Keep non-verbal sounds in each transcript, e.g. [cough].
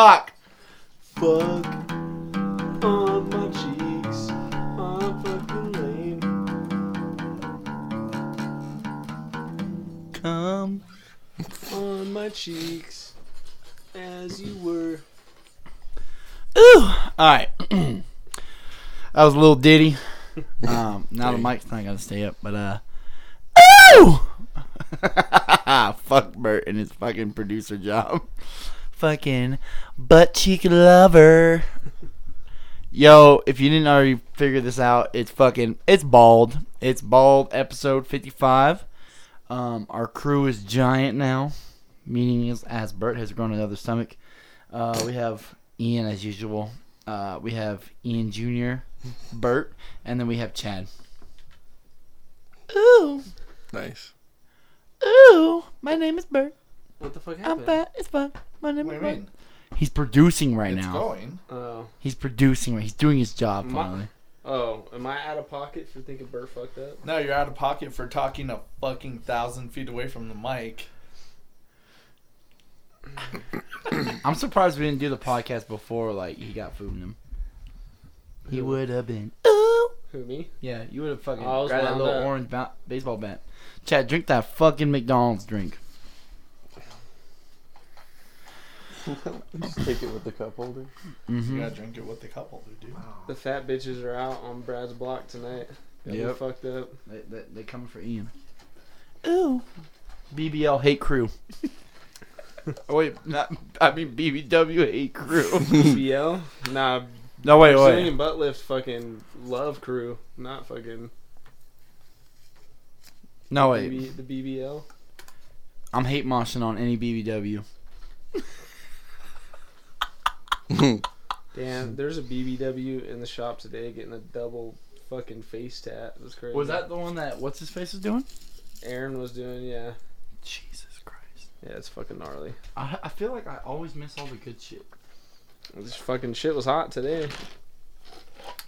Fuck. Fuck on my cheeks. I'm fucking lame. Come. On my cheeks. As you were. Ooh. All right. [clears throat] that was a little ditty. [laughs] Um, now the mic's not gonna stay up, but uh. [laughs] Ooh. Fuck Bert and his fucking producer job. Fucking butt cheek lover. Yo, if you didn't already figure this out, it's fucking it's bald. It's bald. Episode fifty-five. Um, our crew is giant now, meaning is as Bert has grown another stomach. Uh, we have Ian as usual. Uh, we have Ian Jr., Bert, and then we have Chad. Ooh, Nice. ooh, my name is Bert. What the fuck happened? I'm happened? fat as fuck. My name What is do you Bert. mean? He's producing right it's now. going. Oh. He's producing right. He's doing his job Ma- finally. Oh, am I out of pocket for thinking Bert fucked up? No, you're out of pocket for talking a fucking thousand feet away from the mic. [coughs] I'm surprised we didn't do the podcast before like he got food in him. He would have been. Ooh. Who, me? Yeah, you would have fucking oh, I was grabbed that wound little up. orange ba- baseball bat. Chad, drink that fucking McDonald's drink. Just take it with the cup holder. Mm-hmm. You gotta drink it with the cup holder, dude. The fat bitches are out on Brad's block tonight. Got me Yep. fucked up. They, they, they coming for Ian. Ooh. BBL hate crew. oh [laughs] wait, not I mean BBW hate crew. [laughs] BBL? Nah, no wait, Brazilian wait. butt lift fucking love crew, not fucking No wait. BB, the BBL. I'm hate moshing on any BBW. [laughs] [laughs] Damn, there's a BBW in the shop today getting a double fucking face tat. It was crazy. Was that the one that what's his face is doing? Aaron was doing? Yeah, Jesus Christ. yeah, it's fucking gnarly. I, I feel like I always miss all the good shit. This fucking shit was hot today.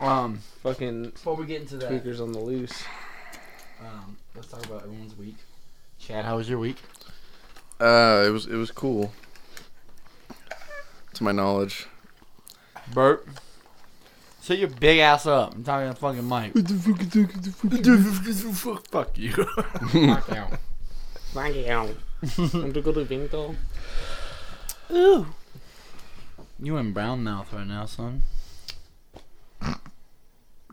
Um, Fucking before we get into that, tweakers on the loose. um, let's talk about everyone's week. Chad, how was your week? Uh, it was it was cool. To my knowledge. Bert, sit your big ass up. I'm talking to fucking Mike. Fuck you. Fuck out. [laughs] Ooh. You in brown mouth right now, son.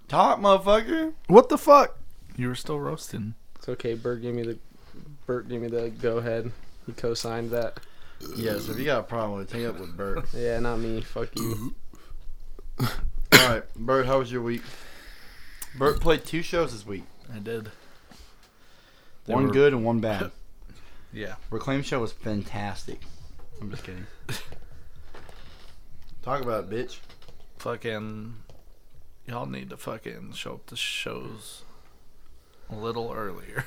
Talk, motherfucker. What the fuck? You were still roasting. It's okay. Bert gave me the Bert gave me the go ahead. He co-signed that. Yes, if you got a problem with take it up with Bert. Yeah, not me. Fuck you. [laughs] Alright, Bert, how was your week? Bert played two shows this week. I did. They one were- good and one bad. [laughs] Yeah. Reclaim show was fantastic. I'm just kidding. [laughs] Talk about it, bitch. Fucking. Y'all need to fucking show up to shows a little earlier.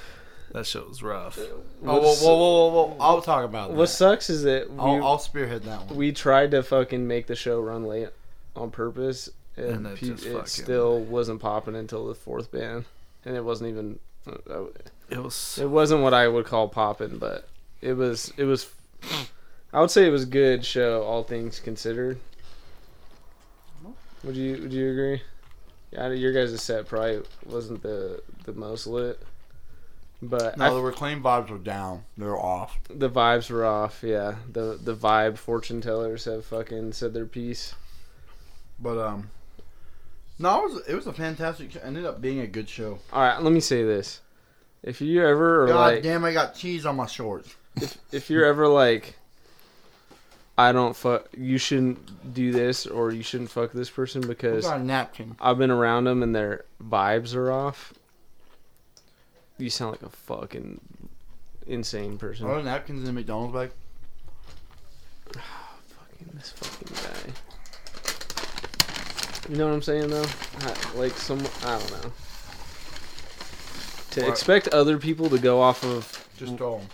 [laughs] that show was rough. Uh, oh, whoa, whoa, whoa, whoa, whoa. I'll talk about that. What sucks is that we, I'll, I'll spearhead that one. we tried to fucking make the show run late on purpose, and, And it pe- just it fucking- still wasn't popping until the fourth band, and it wasn't even. Uh, It was. it wasn't what I would call popping, but it was. It was. I would say it was a good show, all things considered. Would you Would you agree? Yeah, your guys' set probably wasn't the the most lit, but I the reclaim vibes were down. They were off. The vibes were off, yeah. The the vibe fortune tellers have fucking said their piece. But um, no, it was it was a fantastic. Show. It ended up being a good show. All right, let me say this: if you ever God like, damn, I got cheese on my shorts. if if you're ever like, I don't fuck, you shouldn't do this or you shouldn't fuck this person I because got a napkin. I've been around them and their vibes are off. You sound like a fucking insane person. Are there napkins in the McDonald's bag? [sighs] Fucking this fucking guy. You know what I'm saying though? I- Like some, I don't know. To What? expect other people to go off of Just throw 'em.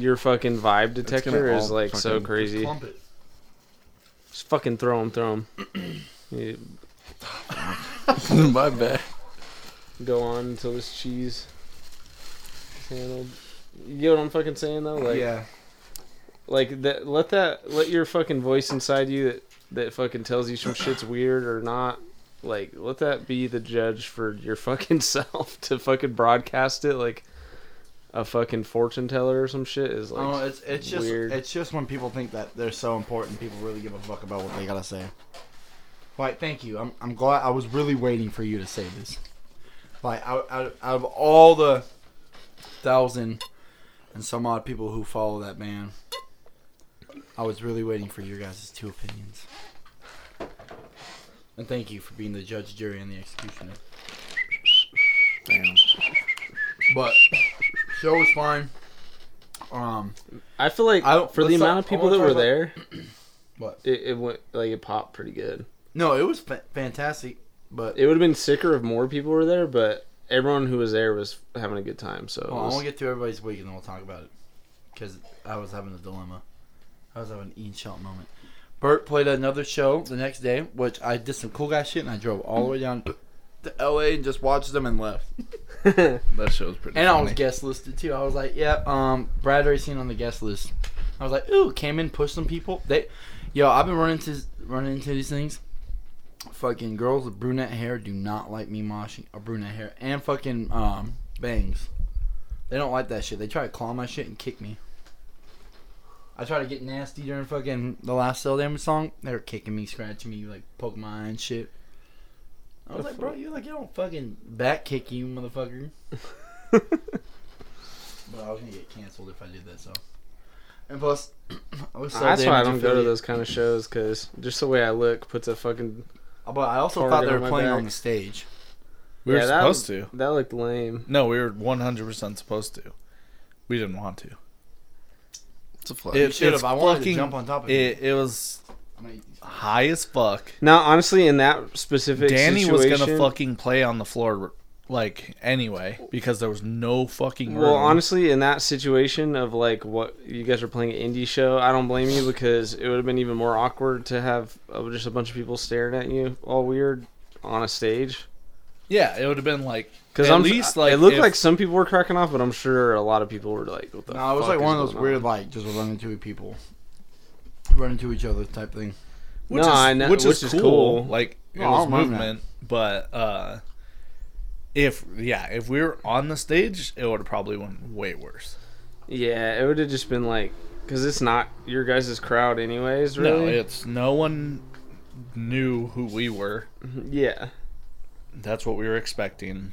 your fucking vibe detector gonna is like so fucking- crazy. Just clump it. Just fucking throw them, throw them. [clears throat] [laughs] My bad. go on until this cheese is handled. You get what I'm fucking saying though? Like, yeah. Like that. Let that. Let your fucking voice inside you that that fucking tells you some shit's weird or not. Like let that be the judge for your fucking [laughs] self to fucking broadcast it like a fucking fortune teller or some shit is like. oh, it's it's just weird. it's just when people think that they're so important, people really give a fuck about what they gotta say. Like, thank you. I'm I'm glad. I was really waiting for you to say this. Like, out out, out of all the thousand and some odd people who follow that band, I was really waiting for your guys' two opinions. And thank you for being the judge, jury, and the executioner. Damn. But show was fine. Um, I feel like I don't- for the amount talk- of people that were talk there, [clears throat] what? it, it went like it popped pretty good. No, it was fa- fantastic. But It would have been sicker if more people were there, but everyone who was there was having a good time. So Well, I was- want to get through everybody's week and then we'll talk about it. Because I was having a dilemma. I was having an Ian Shelton moment. Bert played another show the next day, which I did some cool guy shit and I drove all the way down to LA and just watched them and left. [laughs] That show's pretty. And I was guest listed too. I was like, yeah, um, Brad Racing on the guest list. I was like, ooh, came in, pushed some people. They, yo, I've been running into running into these things. Fucking girls with brunette hair do not like me moshing or brunette hair and fucking um bangs. They don't like that shit. They try to claw my shit and kick me. I try to get nasty during fucking the last Cell Damage song. They were kicking me, scratching me, like poking my eye and shit. I was like, bro, you like you don't fucking back kick you, motherfucker. [laughs] But I was gonna get canceled if I did that. So, and plus, [clears throat] I was so That's why I don't go to those kind of shows because just the way I look puts a fucking. Uh, but I also thought they were playing back. on the stage. We were Yeah, that supposed to. That looked lame. No, we were 100% supposed to. We didn't want to. It's a flag. You It- should have. I wanted fucking- to jump on top of It, it was I mean, high as fuck. Now, honestly, in that specific Danny was gonna fucking play on the floor, like anyway, because there was no fucking room. Well, honestly, in that situation of like what you guys are playing an indie show, I don't blame you because it would have been even more awkward to have uh, just a bunch of people staring at you all weird on a stage. yeah, it would have been like Because at I'm least like it looked if- like some people were cracking off, but I'm sure a lot of people were like, "What the?" no, it was fuck like one of those going weird, on? like just running into people, run into each other type thing. which No, is, I know- which, which is, is cool. cool. Like it No, was don't mind that. movement, but uh, if yeah, if we were on the stage, it would have probably went way worse. Yeah, it would have just been like, because it's not your guys' crowd, anyways. Really, No, it's no one knew who we were. yeah. That's what we were expecting,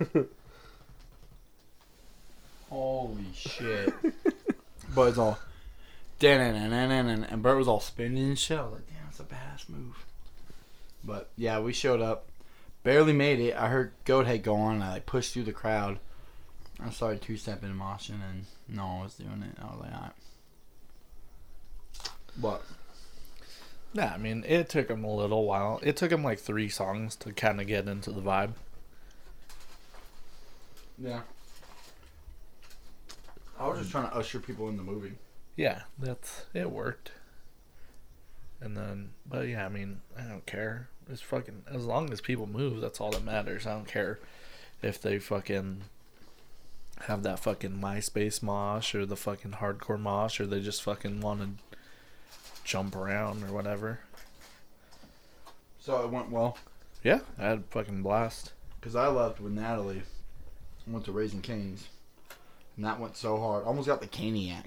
[laughs] Holy shit! [laughs] But it's all dan and Bert was all spinning and shit. I was like, damn, that's a badass move. But yeah, we showed up, barely made it. I heard Goathead go on. And I like pushed through the crowd. I started two stepping and moshing, and no one was doing it. I was like, alright. But Yeah, I mean, it took him a little while. It took him like three songs to kind of get into the vibe. Yeah, I was just trying to usher people in the movie. Yeah, that's it worked. And then, but yeah, I mean, I don't care. It's fucking as long as people move, that's all that matters. I don't care if they fucking have that fucking MySpace mosh or the fucking hardcore mosh or they just fucking want to jump around or whatever. So it went well Yeah, I had a fucking blast. because I left with Natalie. Went to Raising Cane's, and that went so hard. Almost got the caniac.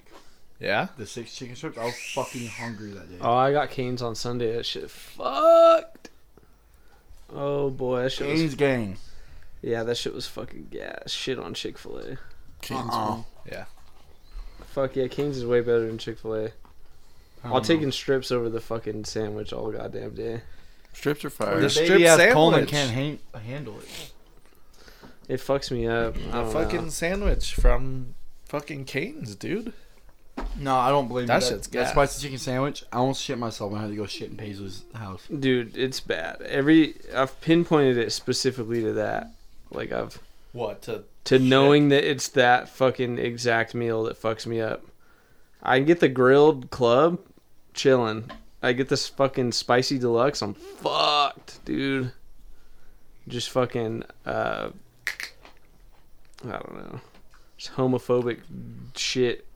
Yeah, The six chicken strips. I was fucking hungry that day. Oh, I got Canes on Sunday. That shit fucked. Oh boy, that shit was Cane's gang. Yeah, that shit was fucking gas. Shit on Chick Fil A. Cane's Uh-uh. yeah. Fuck yeah, Canes is way better than Chick Fil A. I'll don't take in strips over the fucking sandwich all goddamn day. Strips are Well, fire. your The strip ass Coleman sandwich. can't han- handle it. It fucks me up. A fucking know. sandwich from fucking Cane's, dude. No, I don't believe That that. shit's that gas. spicy chicken sandwich. I almost shit myself when I had to go shit in Paisley's house. dude. It's bad. Every I've pinpointed it specifically to that. Like I've What to? to Shit. knowing that it's that fucking exact meal that fucks me up. I can get the grilled club, chilling. I get this fucking spicy deluxe. I'm fucked, dude. Just fucking. uh I don't know. Just homophobic shit.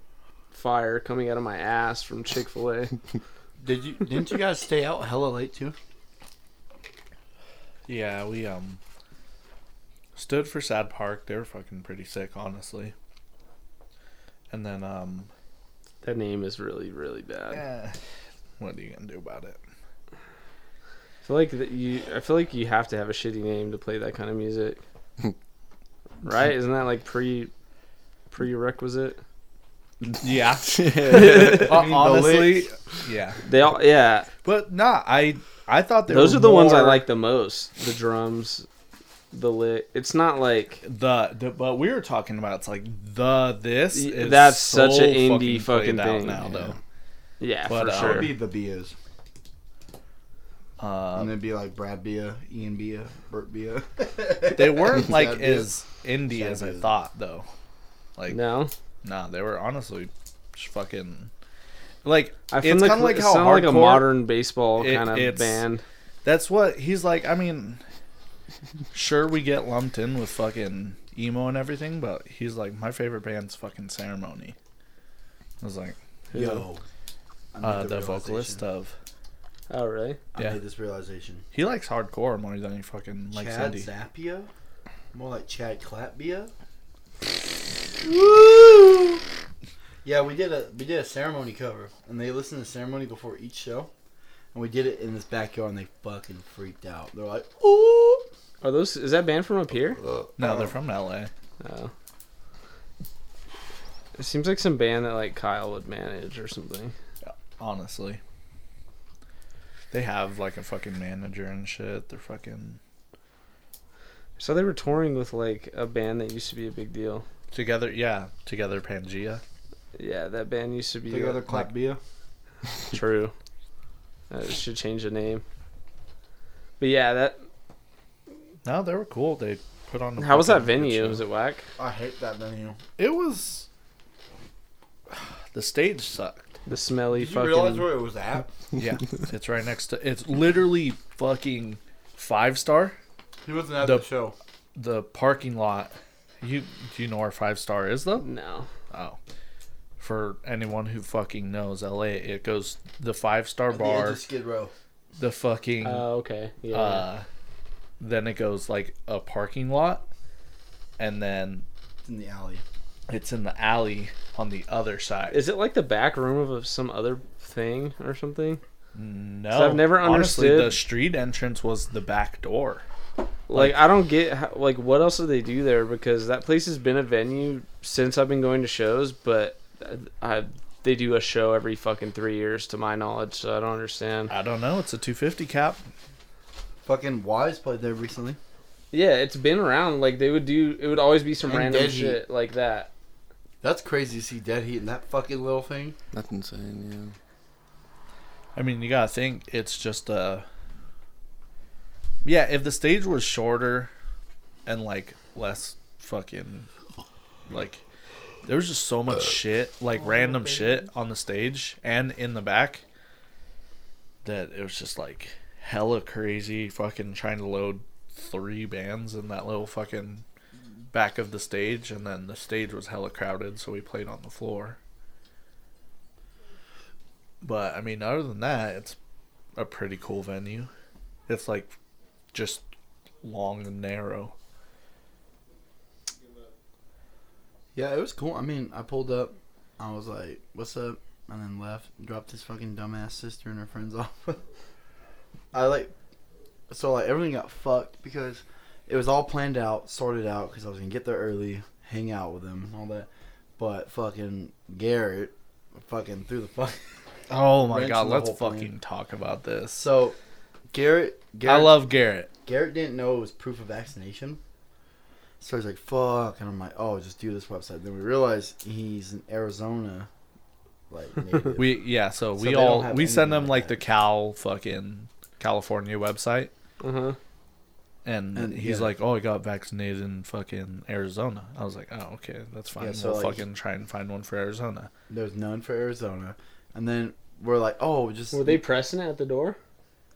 Fire coming out of my ass from Chick Fil A. [laughs] Did you? Didn't you guys stay out hella late too? Yeah, we um stood for Sad Park. They were fucking pretty sick, honestly. And then um, That name is really, really bad. eh, what are you gonna do about it? I feel like that you. I feel like you have to have a shitty name to play that kind of music, right? Isn't that like pre prerequisite? Yeah, [laughs] [laughs] mean, honestly, yeah. They all, yeah. But nah, I I thought they Those were are the ones I like the most. The drums, the lick. It's not like The, the but we were talking about it's like the this. Is that's so such an indie played fucking thing. now, Yeah. though. yeah, But, for uh, That sure. would be the Bias. Uh, and it'd be like Brad Bia, Ian Bia, Bert Bia. [laughs] they weren't [laughs] like Bia. as indie Sad as I Bia. thought though. Like no, nah, they were honestly just fucking like I it's feel kind of like it how sounded like a modern baseball It- kind of band. That's what he's like. I mean, sure we get lumped in with fucking emo and everything, but he's like my favorite band's fucking Ceremony. I was like Yo, uh, the vocalist of Oh really? I yeah. made this realization. he likes hardcore more than he fucking likes Chad indie. Zappia, more like Chad Clapbia. Woo! [laughs] Yeah, we did a we did a ceremony cover, and they listened to ceremony before each show, and we did it in this backyard, and they fucking freaked out. They're like, "Ooh!" Are those? Is that band from up here? No, uh, they're from LA. Oh. It seems like some band that like Kyle would manage or something. Yeah, Honestly, they have like a fucking manager and shit. They're fucking So they were touring with like a band that used to be a big deal. together. Yeah, together Pangea. Yeah, that band used to be Together, like, Clapbia. [laughs] true. I should change the name. But yeah, that. No, they were cool. They put on. How was that venue? show. Was it whack? I hate that venue. It was. [sighs] The stage sucked. The smelly Did you fucking. realize where it was at? [laughs] Yeah, [laughs] it's right next to. It's literally fucking five star. He wasn't at The- the show. The parking lot. You do you know where five star is though? No. Oh, for anyone who fucking knows LA, it goes the five star At the bar, Skid Row. the fucking. Oh, okay. Yeah. uh, then it goes like a parking lot, and then in the alley. It's in the alley on the other side. Is it like the back room of some other thing or something? no, I've never understood. honestly, understood- the street entrance was the back door. Like I don't get how, like what else do they do there because that place has been a venue since I've been going to shows, but I they do a show every fucking three years to my knowledge, so I don't understand. I don't know. It's a 250 cap. Fucking Wise played there recently. Yeah, it's been around. Like they would do, it would always be some And random Dead Heat. shit like that. That's crazy to see Dead Heat in that fucking little thing. That's insane, yeah. I mean, you gotta think it's just a. Yeah, if the stage was shorter, and like less fucking, like, there was just so much uh. shit, like oh, random shit on the stage and in the back, that it was just like hella crazy. Fucking trying to load three bands in that little fucking back of the stage, and then the stage was hella crowded, so we played on the floor. But I mean, other than that, it's a pretty cool venue. It's like just long and narrow. Yeah, it was cool. I mean, I pulled up. I was like, "What's up?" and then left. Dropped his fucking dumbass sister and her friends [laughs] off. I like, so like everything got fucked because it was all planned out, sorted out because I was gonna get there early, hang out with them, all that. But fucking Garrett, fucking threw the fuck. [laughs] Oh my god, let's whole plan. fucking talk about this. So, Garrett, Garrett, I love Garrett. Garrett didn't know it was proof of vaccination. So he's like, fuck. And I'm like, oh, just do this website. Then we realize he's in Arizona. Like. [laughs] We yeah, so So we all we send anything them like like the. Cal fucking California website, Uh huh. And, And, he's yeah. like, "Oh, I got vaccinated in fucking Arizona." I was like, "Oh, okay, that's fine. Yeah, so, we'll like- fucking try and find one for Arizona." There's none for Arizona. And then we're like, oh, just. Were they pressing it at the door?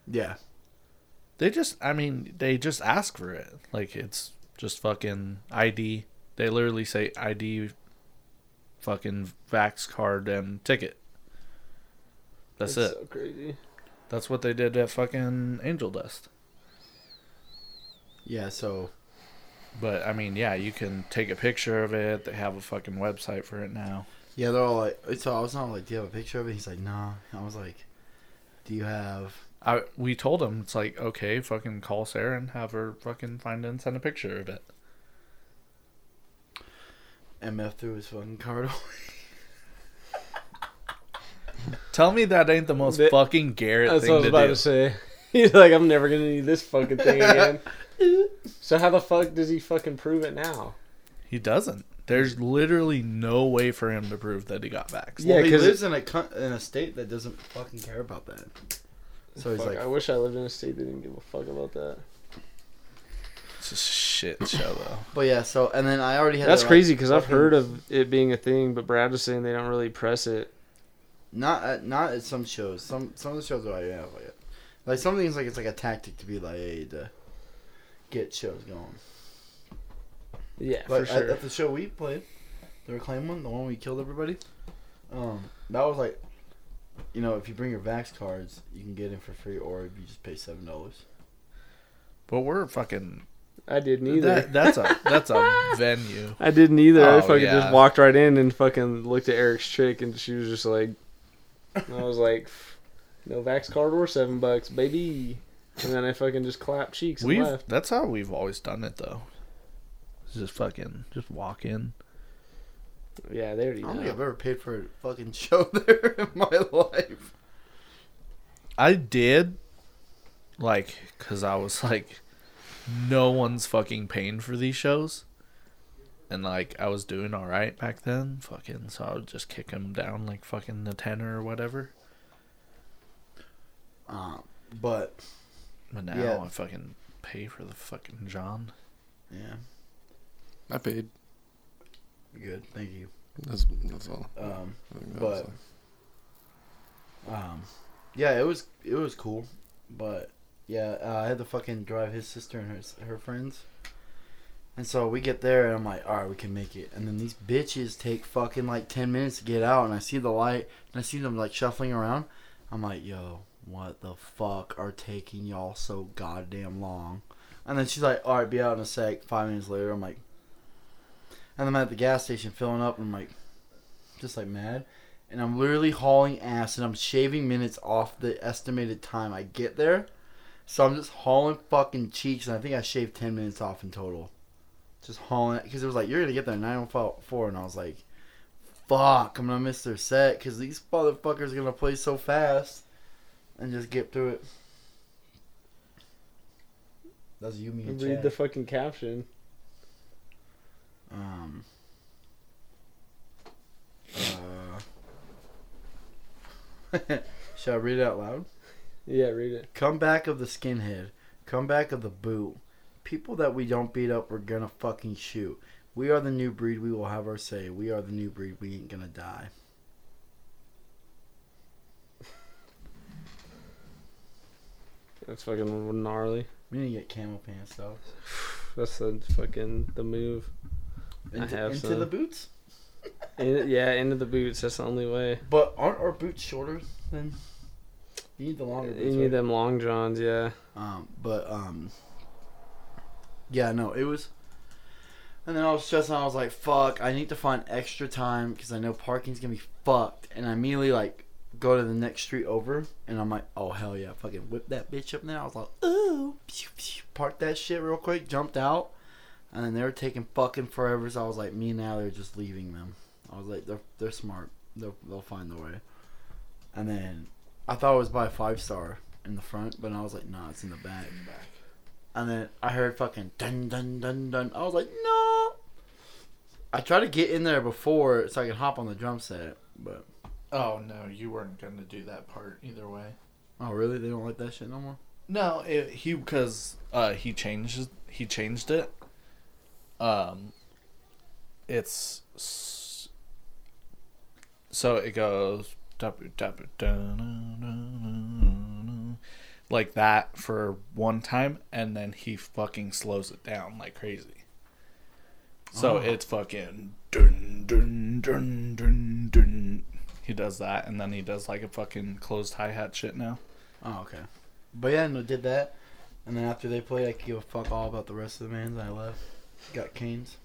Yeah. They just, I mean, they just ask for it. Like it's just fucking ID. They literally say ID, fucking vax card and ticket. That's, it. So crazy. That's what they did at fucking Angel Dust. Yeah, so. But I mean, yeah, you can take a picture of it. They have a fucking website for it now. Yeah, they're all like, so I was not like, do you have a picture of it? He's like, nah. I was like, do you have. I we told him it's like okay, fucking call Sarah and have her fucking find and send a picture of it. MF threw his fucking card away. Tell me that ain't the most That- fucking Garrett That's thing what I was to about do. to say. [laughs] He's like, I'm never gonna need this fucking thing [laughs] again. So how the fuck does he fucking prove it now? He doesn't. There's literally no way for him to prove that he got vaxxed. Yeah, well, he 'cause lives in a co- in a state that doesn't fucking care about that. So he's Fuck, like, I wish I lived in a state that didn't give a fuck about that. It's a shit show though. but yeah. So and then I already had. That's crazy because I've heard of it being a thing, but Brad was saying they don't really press it. Not at, not at some shows. Some some of the shows are like, yeah, like, like some things like it's like a tactic to be like hey, to get shows going. Yeah, But for at, sure. at the show we played, the reclaim one, the one we killed everybody. Um, that was like, you know, if you bring your Vax cards, you can get in for free, or if you just pay seven dollars. But we're fucking. I did neither. That, that's a [laughs] that's a venue. I didn't either. I Oh, fucking yeah. just walked right in and fucking looked at Eric's chick, and she was just like, I was like, no Vax card or seven bucks, baby. And then I fucking just clap cheeks We've left. that's how we've always done it though. Just fucking just walk in. Yeah, they I already don't think I've ever paid for a fucking [laughs] show there in my life. I did, like, cause I was like, no one's fucking paying for these shows, and like I was doing all right back then. Fucking, so I would just kick them down like fucking the tenor or whatever. Um, but But now Yeah. I fucking pay for the fucking John. yeah, I paid. good. Thank you. That's that's all. Um, that but um, yeah, it was it was cool, but yeah, uh, I had to fucking drive his sister and her her friends, and so we get there and I'm like, all right, we can make it, and then these bitches take fucking like ten minutes to get out, and I see the light and I see them like shuffling around. I'm like, yo, what the fuck are taking y'all so goddamn long? And then she's like, all right, be out in a sec. Five minutes later, I'm like, and I'm at the gas station filling up, and I'm like, just like mad and I'm literally hauling ass and I'm shaving minutes off the estimated time I get there. So I'm just hauling fucking cheeks and I think I shaved 10 minutes off in total. Just hauling because it was like, you're going to get there 904 and I was like, fuck, I'm going to miss their set because these motherfuckers are going to play so fast and just get through it. That's you, me, and Read Chad. the fucking caption. Um. Uh, [laughs] shall I read it out loud? Yeah, read it. Comeback of the skinhead. Comeback of the boot. People that we don't beat up, we're gonna fucking shoot. We are the new breed. We will have our say. We are the new breed. We ain't gonna die. That's fucking gnarly. We need to get camel pants though. [sighs] That's the fucking the move. I Into, have into some. the boots. In, yeah, into the boots. That's the only way. But aren't our boots shorter than? You need the longer boots. You right? need them long johns. Yeah. Um, but um, yeah, no, it was. And then I was stressing. I was like, "Fuck! I need to find extra time because I know parking's gonna be fucked." And I immediately like go to the next street over, and I'm like, "Oh hell yeah!" Fucking whip that bitch up there. I was like, "Ooh!" Pew, pew, Park that shit real quick. Jumped out, and then they were taking fucking forever. So I was like, me and Natalie are just leaving them. I was like, "They're they're smart. They'll they'll find the way." And then I thought it was by five star in the front, but I was like, "Nah, it's in the back." and then I heard fucking dun dun dun dun. I was like, no. I tried to get in there before so I could hop on the drum set, but Oh no, you weren't going to do that part either way. oh really? They don't like that shit no more. No, it, he because uh, he changed he changed it. Um, it's so it goes like that for one time, and then he fucking slows it down like crazy. So Oh. it's fucking dun dun dun dun dun. He does that, and then he does like a fucking closed hi hat shit now. Oh okay. But yeah, no, did that, and then after they played, I could give a fuck all about the rest of the bands. I left. Got Canes.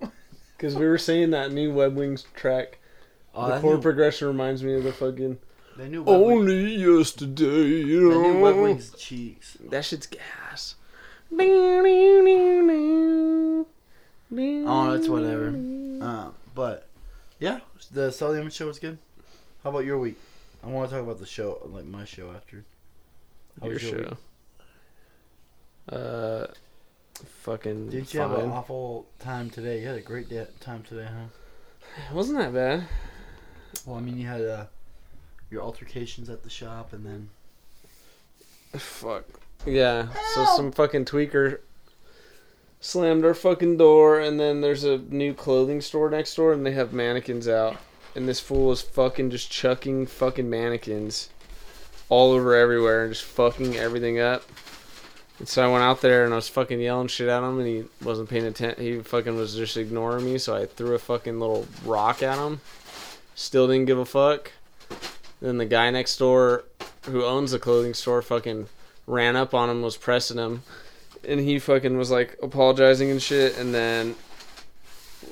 [laughs] Because we were saying that new Web Wings track, Oh, the chord new- progression reminds me of the fucking. They knew Web Wings. Only yesterday, you know. They knew Web know. Wings cheeks. That shit's gas. Oh, that's whatever. Uh, but yeah, the Sully Image show was good. How about your week? I want to talk about the show, like my show after. How Your was your show. Uh, fucking. Didn't you have an awful time today? You had a great day, time today, huh? It wasn't that bad. Well, I mean, you had uh, your altercations at the shop, and then Fuck. Yeah. So some fucking tweaker slammed our fucking door, and then there's a new clothing store next door, and they have mannequins out, and this fool is fucking just chucking fucking mannequins all over everywhere and just fucking everything up. And so I went out there and I was fucking yelling shit at him, and he wasn't paying attention. He fucking was just ignoring me, so I threw a fucking little rock at him. Still didn't give a fuck. Then the guy next door who owns the clothing store fucking ran up on him, was pressing him, and he fucking was like apologizing and shit. And then,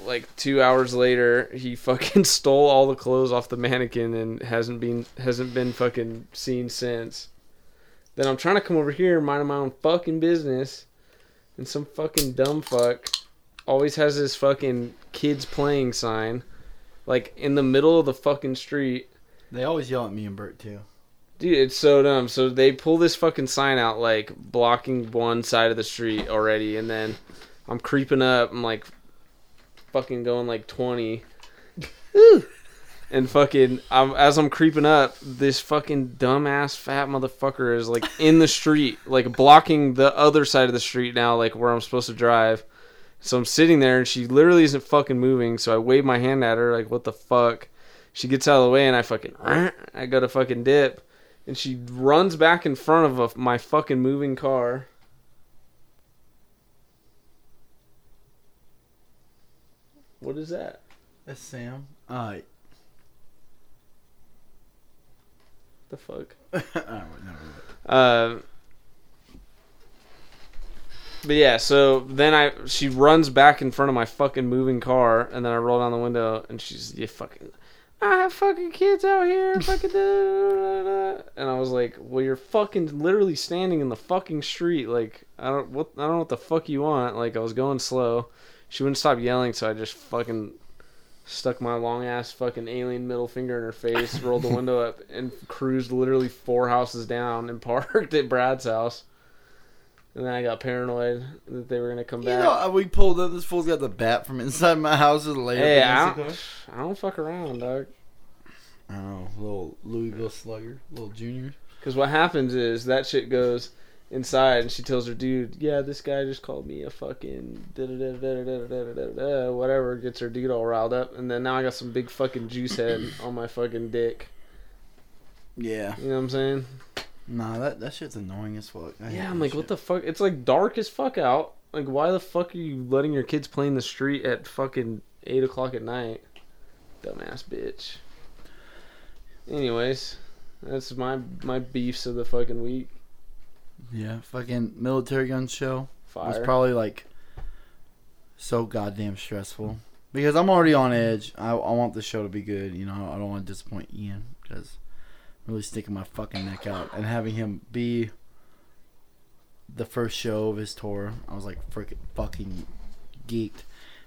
like two hours later, he [laughs] fucking stole all the clothes off the mannequin and hasn't been hasn't been fucking seen since. Then I'm trying to come over here and mind my own fucking business, and some fucking dumb fuck always has this fucking kids playing sign, like in the middle of the fucking street. they always yell at me and Bert too. Dude, it's so dumb. So they pull this fucking sign out, like blocking one side of the street already, and then I'm creeping up. I'm like, fucking going like 20, and fucking, I'm, as I'm creeping up, this fucking dumbass fat motherfucker is like in the street, like blocking the other side of the street now, like where I'm supposed to drive. So I'm sitting there, and she literally isn't fucking moving. So I wave my hand at her, like, what the fuck? She gets out of the way, and I fucking, I go to fucking dip and she runs back in front of a, my fucking moving car. What is that? That's Sam. Uh, The fuck? [laughs] Uh, but yeah, so then I she runs back in front of my fucking moving car, and then I roll down the window, and she's you fucking. I have fucking kids out here, [laughs] fucking da, da, da, da." and I was like, "Well, you're fucking literally standing in the fucking street. Like, I don't what I don't know what the fuck you want. Like, I was going slow. She wouldn't stop yelling, so I just fucking stuck my long ass fucking alien middle finger in her face, rolled the window up, and cruised literally four houses down and [laughs] parked at Brad's house. And then I got paranoid that they were gonna come You back. know, uh, we pulled up. This fool's got the bat from inside my house hey, up I don't. I don't fuck around, dog. I don't know, little Louisville slugger, little junior. Because what happens is that shit goes inside, and she tells her dude, "Yeah, this guy just called me a fucking da da da da da da da da whatever." Gets her dude all riled up, and then now I got some big fucking juice head on my fucking dick. Yeah. You know what I'm saying? Nah, that that shit's annoying as fuck. I Yeah, I'm like, what the fuck? It's like dark as fuck out. Like, why the fuck are you letting your kids play in the street at fucking eight o'clock at night? Dumbass bitch. Anyways, that's my my beefs of the fucking week. Yeah, fucking Militarie Gun show was Fire. probably like so goddamn stressful because I'm already on edge. I, I want the show to be good. You know, I don't want to disappoint Ian because really sticking my fucking neck out and having him be the first show of his tour. I was like freaking fucking geeked,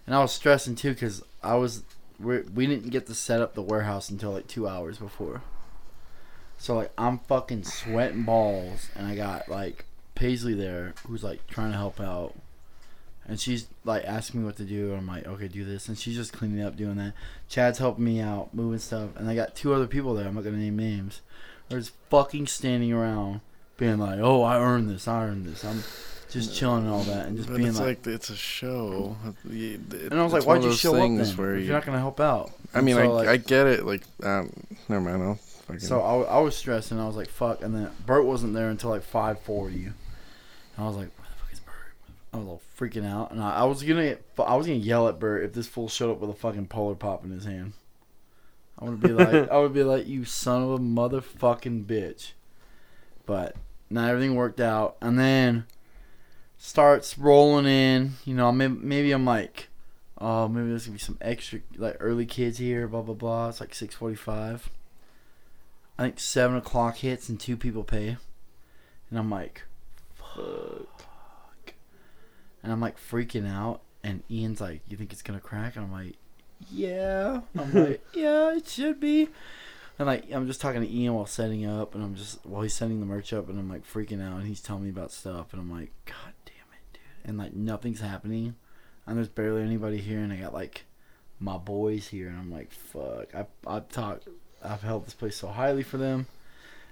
and I was stressing too because I was we we didn't get to set up the warehouse until like two hours before. So like I'm fucking sweating balls, and I got like Paisley there, who's like trying to help out, and she's like asking me what to do, and I'm like, okay, do this, and she's just cleaning up, doing that. Chad's helping me out, moving stuff, and I got two other people there. I'm not gonna name names. They're just fucking standing around, being like, oh, I earned this, I earned this. I'm just chilling and all that, and just But being it's like. like, it's a show. It- it- and I was like, "Why'd you show up then? Where you, you're not gonna help out?" I mean, And I, like- I get it. Like, um, never mind. I'll fucking. So I, I was stressed and I was like, fuck. And then Bert wasn't there until like 5:40, and I was like, where the fuck is Bert? I was all freaking out, and I, I was gonna get, I was gonna yell at Bert if this fool showed up with a fucking polar pop in his hand. I would be like, [laughs] I would be like, you son of a motherfucking bitch. But not everything worked out, and then starts rolling in. You know, maybe, maybe I'm like. Oh, maybe there's gonna be some extra like early kids here, blah blah blah. It's like six forty five. I think seven o'clock hits and two people pay, and I'm like, fuck, and I'm like freaking out. And Ian's like, "You think it's gonna crack?" And I'm like, "Yeah." I'm like, "Yeah, it should be." And like, I'm just talking to Ian while setting up, and I'm just while he's setting the merch up, and I'm like freaking out, and he's telling me about stuff, and I'm like, "God damn it, dude!" And like nothing's happening, and there's barely anybody here, and I got like my boys here, and I'm like, "Fuck!" I I talked I've held this place so highly for them,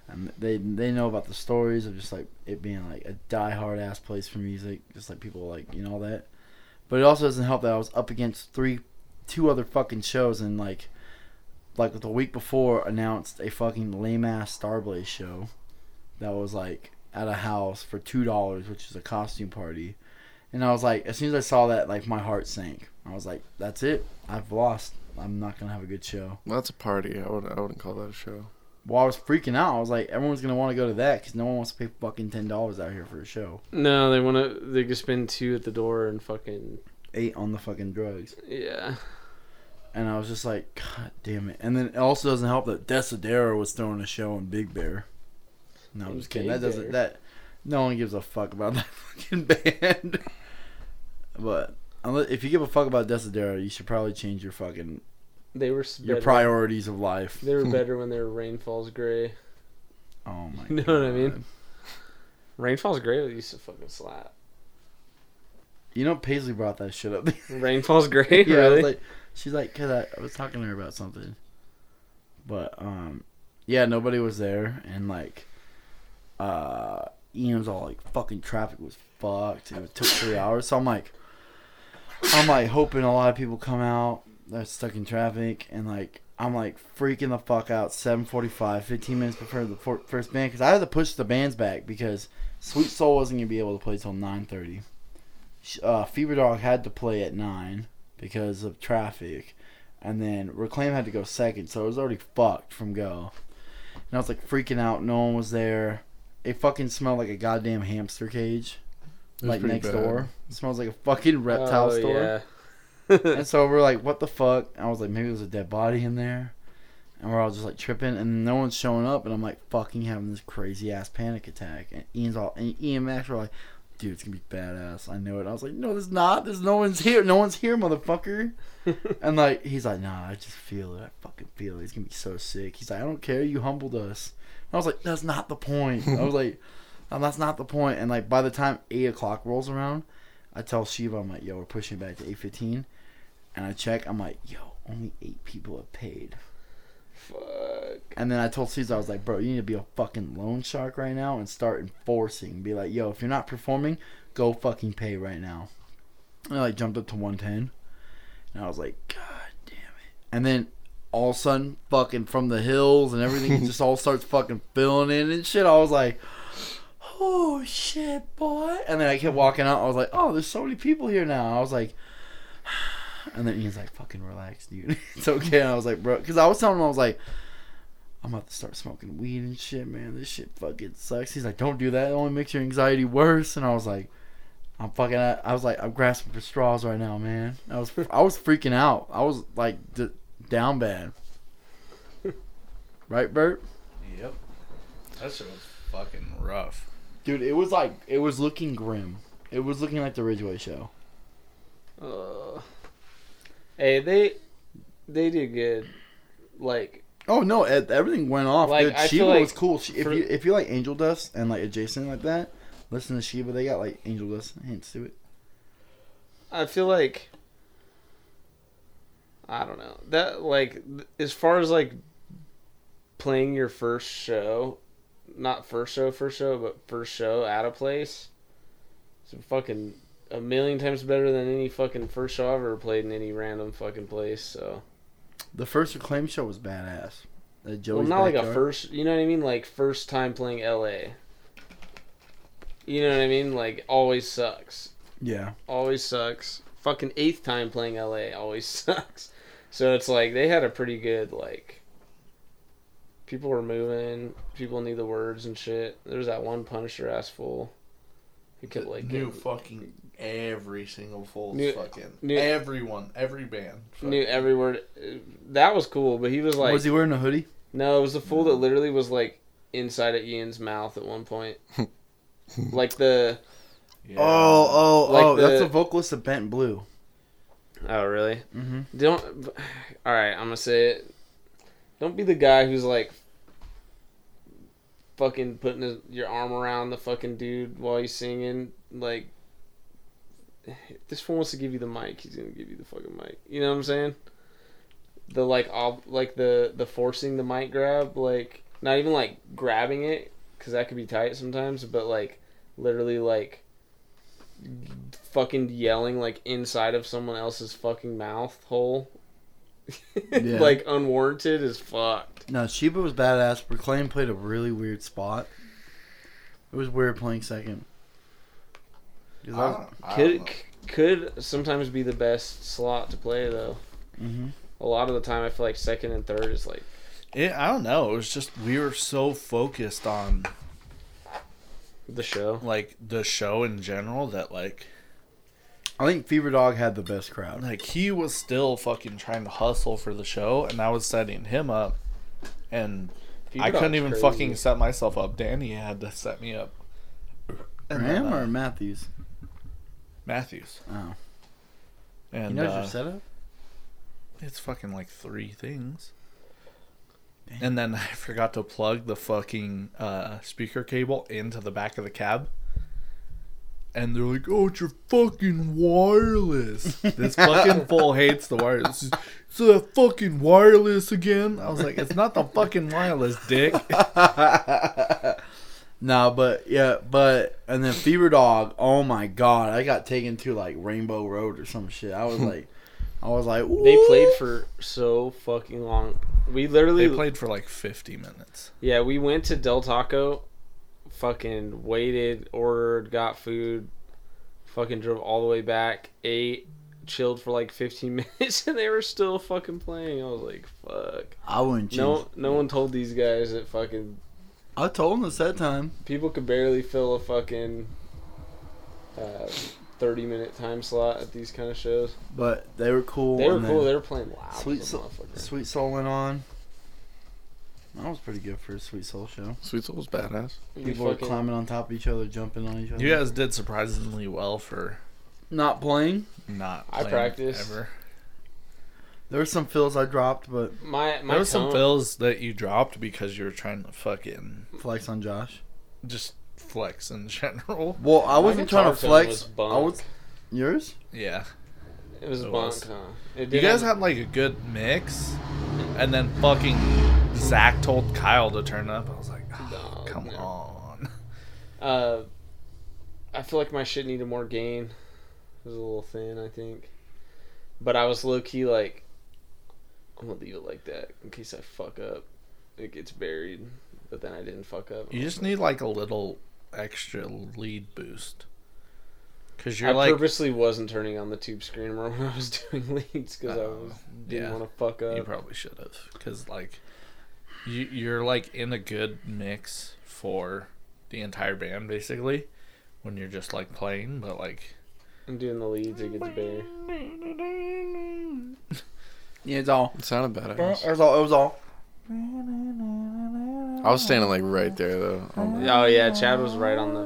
and they they know about the stories of just like it being like a die hard ass place for music, just like people like you know all that. But it also doesn't help that I was up against three, two other fucking shows, and like, like the week before announced a fucking lame ass Starblaze show, that was like at a house for two dollars, which is a costume party, and I was like, as soon as I saw that, like my heart sank. I was like, that's it, I've lost. I'm not gonna have a good show. Well, that's a party. I would. I wouldn't call that a show. Well, I was freaking out. I was like, everyone's gonna want to go to that because no one wants to pay fucking ten dollars out here for a show. No, they want to. They could spend two at the door and fucking Eight on the fucking drugs, yeah. And I was just like, God damn it! And then it also doesn't help that Desidero was throwing a show in Big Bear. No, I'm just kidding. Big That doesn't. That no one gives a fuck about [laughs] that fucking band. but unless, if you give a fuck about Desidero, you should probably change your fucking They were your better- priorities of life. They were [laughs] better when they were Rain Falls Gray. Oh my. [laughs] You know what I mean? God. Rain Falls Gray used to fucking slap. You know, Paisley brought that shit up. [laughs] Rain Falls Gray, yeah, really? like, she's like, cause I, I was talking to her about something, but um, yeah, nobody was there, and like, uh, Ian was all like, fucking traffic was fucked. It took three [laughs] hours, so I'm like, I'm like hoping a lot of people come out that's stuck in traffic, and like, I'm like freaking the fuck out. 7:45, 15 minutes before the for- first band, cause I had to push the bands back because Sweet Soul wasn't gonna be able to play till 9:30. Uh, Fever Dog had to play at nine because of traffic, and then Reclaim had to go second, so it was already fucked from go. And I was like freaking out. No one was there. It fucking smelled like a goddamn hamster cage, like next bad. door. It smells like a fucking reptile Oh, store. Yeah. and so we're like, what the fuck? I was like, maybe there's a dead body in there. And we're all just like tripping, and no one's showing up, and I'm like fucking having this crazy ass panic attack. And Ian's all, and Ian and Max were like, dude, it's gonna be badass. I know it. I was like, no, there's not. There's no one's here. No one's here, motherfucker. [laughs] and like, he's like, nah, I just feel it. I fucking feel it. It's gonna be so sick. He's like, I don't care. You humbled us. And I was like, that's not the point. I was like, "No, [laughs] um, that's not the point. And like, by the time eight o'clock rolls around, I tell Shiva, I'm like, yo, we're pushing back to eight fifteen. And I check, I'm like, yo, only eight people have paid. Fuck. And then I told Caesar, I was like, bro, you need to be a fucking loan shark right now and start enforcing. Be like, yo, if you're not performing, go fucking pay right now. And I like jumped up to 110. And I was like, God damn it. And then all of a sudden, fucking from the hills and everything [laughs] just all starts fucking filling in and shit. I was like, oh shit, boy. And then I kept walking out. I was like, oh, there's so many people here now. I was like, and then Ian's like, fucking relax, dude. [laughs] it's okay. And I was like, bro, because I was telling him, I was like, I'm about to start smoking weed and shit, man. This shit fucking sucks. He's like, don't do that. It only makes your anxiety worse. And I was like, I'm fucking. I was like, I'm grasping for straws right now, man. I was, [laughs] I was freaking out. I was like, d- down bad. Right, Bert? Yep. That shit was fucking rough. Dude, it was like, it was looking grim. It was looking like the Ridgeway show. Uh, hey, they they did good. Like Oh no, e- everything went off. Like, Dude, I Shiva like was cool. She, if for- you if you like Angel Dust and like adjacent like that, listen to Shiva. They got like Angel Dust hints to it. I feel like I don't know that like as far as like playing your first show, not first show, first show, but first show at a place. It's fucking a million times better than any fucking first show I've ever played in any random fucking place. So The first Acclaim show was badass. At well, Joey's not like a first. You know what I mean? Like first time playing L.A. You know what I mean? Like always sucks. Yeah, always sucks. Fucking eighth time playing LA always [laughs] sucks. So it's like they had a pretty good like. People were moving. People knew the words and shit. There was that one Punisher ass fool. He kept like knew getting- fucking every single full Knew- fucking knew- everyone, every band. knew fucking- every word. That was cool, but he was like, was he wearing a hoodie? no, it was the fool that literally was like inside of Ian's mouth at one point. [laughs] like the Yeah. Oh, oh, Like oh! that's the- the vocalist of Bent Blue. oh really Mm-hmm. Don't. All right, I'm gonna say it. Don't be the guy who's like fucking putting his, your arm around the fucking dude while he's singing. Like, if this fool wants to give you the mic, he's gonna give you the fucking mic. You know what I'm saying? The like, all like the the forcing the mic grab, like not even like grabbing it, because that could be tight sometimes, but like literally like fucking yelling like inside of someone else's fucking mouth hole. [laughs] Yeah. like unwarranted as fucked. No, Sheba was badass. Proclaim played a really weird spot. It was weird playing second. 'Cause I I don't- I don't Could know. could sometimes be the best slot to play though. Mhm. A lot of the time I feel like second and third is like It, I don't know. It was just we were so focused on the show. like the show in general that like I think Fever Dog had the best crowd. like he was still fucking trying to hustle for the show, and I was setting him up, and Fever I couldn't even crazy. fucking set myself up. Danny had to set me up. And then, Graham uh, or Matthews? Matthews? Oh, And uh, your setup. it's fucking like three things. Damn. And then [laughs] I forgot to plug the fucking uh, speaker cable into the back of the cab. And they're like, "Oh, it's your fucking wireless." This [laughs] fucking fool hates the wireless. So that fucking wireless again. I was like, "It's not the fucking wireless, dick." [laughs] no, but yeah, but and then Fever Dog. Oh my god, I got taken to like Rainbow Road or some shit. I was [laughs] like, I was like, They played for so fucking long. We literally They played for like 50 minutes. Yeah, we went to Del Taco, fucking waited, ordered, got food, fucking drove all the way back, ate, chilled for like 15 [laughs] minutes, and they were still fucking playing. I was like, fuck. I wouldn't change. No, no one told these guys that fucking I told him this that time. people could barely fill a fucking uh, 30 minute time slot at these kind of shows. But they were cool. They were cool. They were playing loud. Sweet Soul. Sweet Soul went on. That was pretty good for a Sweet Soul show. Sweet Soul's badass. We People were climbing on top of each other, jumping on each other. You guys did surprisingly well for not playing. not I playing practiced. ever. There were some fills I dropped, but My my There was some fills that you dropped because you were trying to fucking flex on Josh. just flex in [laughs] general. Well, I wasn't trying to flex. was bunk. I was yours. Yeah. It was It bunk, was. huh? It You guys had like a good mix, and then fucking Zach told Kyle to turn up. I was like, oh, No, come no. on. Uh, I feel like my shit needed more gain. It was a little thin, I think. But I was low key like, I'm gonna leave it like that in case I fuck up. It gets buried, but then I didn't fuck up. You just need like a little extra lead boost. Cause you're I like purposely wasn't turning on the tube screamer when I was [laughs] doing leads because I Oh, was didn't yeah. want to fuck up. you probably should have, cause like you you're like in a good mix for the entire band basically when you're just like playing, but like I'm doing the leads, it gets buried. [laughs] Yeah, it's all. It sounded It badass. was all. It was all. I was standing like right there though. the- Oh yeah, Chad was right on the.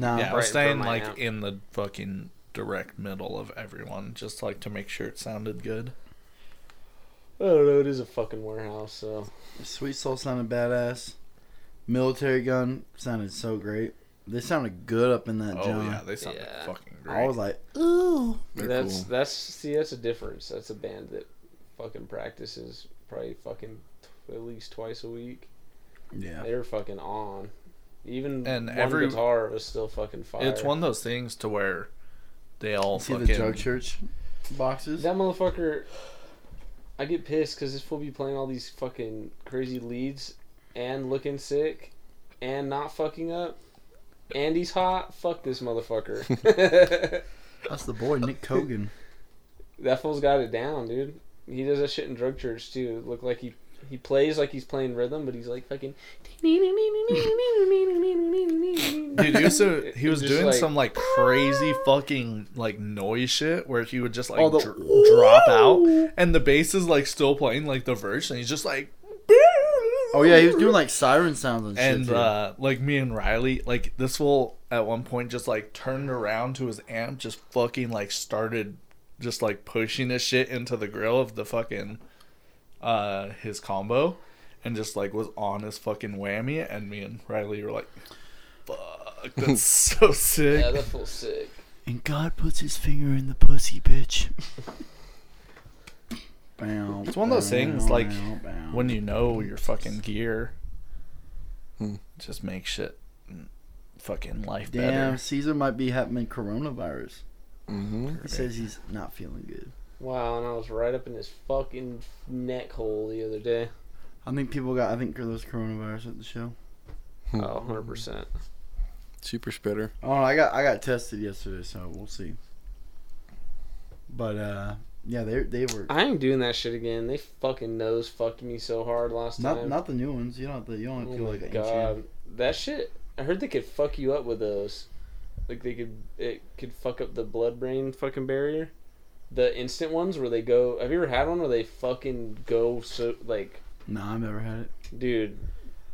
No. yeah, I right was in staying like amp. in the fucking direct middle of everyone, just like to make sure it sounded good. I don't know. It is a fucking warehouse, so Sweet Soul sounded badass. Militarie Gun sounded so great. They sounded good up in that Oh jam. yeah, they sound Yeah. fucking great. I was like, ooh. That's cool. that's see that's a difference. That's a band that fucking practices probably fucking t- at least twice a week. Yeah. They're fucking on. Even And one every- guitar was still fucking fire. it's one of those things to where they all See fucking. the Drug Church boxes? That motherfucker. I get pissed because this fool be playing all these fucking crazy leads and looking sick and not fucking up. And he's hot. Fuck this motherfucker. [laughs] That's the boy, Nick Cogan. that fool's got it down, dude. He does that shit in drug church too. Look like he he plays like he's playing rhythm, but he's like fucking. Dude, he was so, he was doing like- some like crazy fucking like noise shit where he would just like the- dr- drop out and the bass is like still playing like the verse and he's just like Oh yeah, he was doing like siren sounds and shit. and uh like me and Riley like this fool at one point just like turned around to his amp just fucking like started just like pushing his shit into the grill of the fucking uh his combo and just like was on his fucking whammy and me and Riley were like fuck [laughs] that's so sick Yeah, that fool's sick. and God puts his finger in the pussy, bitch. [laughs] Bow, It's one of those things, like, bow, bow. when you know your fucking gear Hmm. just makes shit fucking life Damn, better Caesar might be having coronavirus. Mm-hmm. He says he's not feeling good. Wow, and I was right up in his fucking neck hole the other day. I think people got. I think there's coronavirus at the show. Hmm. Oh, 100%. Super spitter. Oh, I got I got tested yesterday, so we'll see. But uh, yeah, they they were I ain't doing that shit again. They fucking nose fucked me so hard last not time. not the new ones. You don't have to. You don't have oh feel like an god, that shit. I heard they could fuck you up with those. Like they could, it could fuck up the blood brain fucking barrier. The instant ones where they go. Have you ever had one where they fucking go so like, No, I've never had it. dude?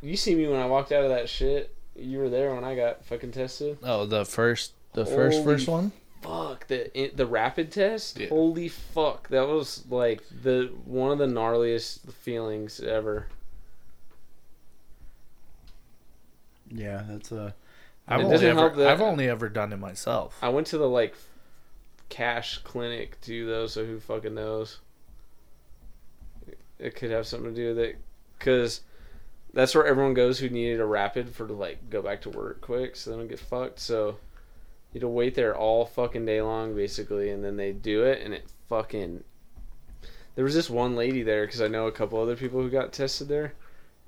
You see me when I walked out of that shit. You were there when I got fucking tested. oh the first the first first one Fuck the the rapid test. Yeah. Holy fuck, that was like the one of the gnarliest feelings ever. Yeah, that's uh I've It only doesn't ever help that- I've only ever done it myself I went to the like cash clinic too, though. So who fucking knows? It could have something to do with it, because that's where everyone goes who needed a rapid for to like go back to work quick, so they don't get fucked. So you had to wait there all fucking day long, basically, and then they do it, and it fucking. There was this one lady there because I know a couple other people who got tested there,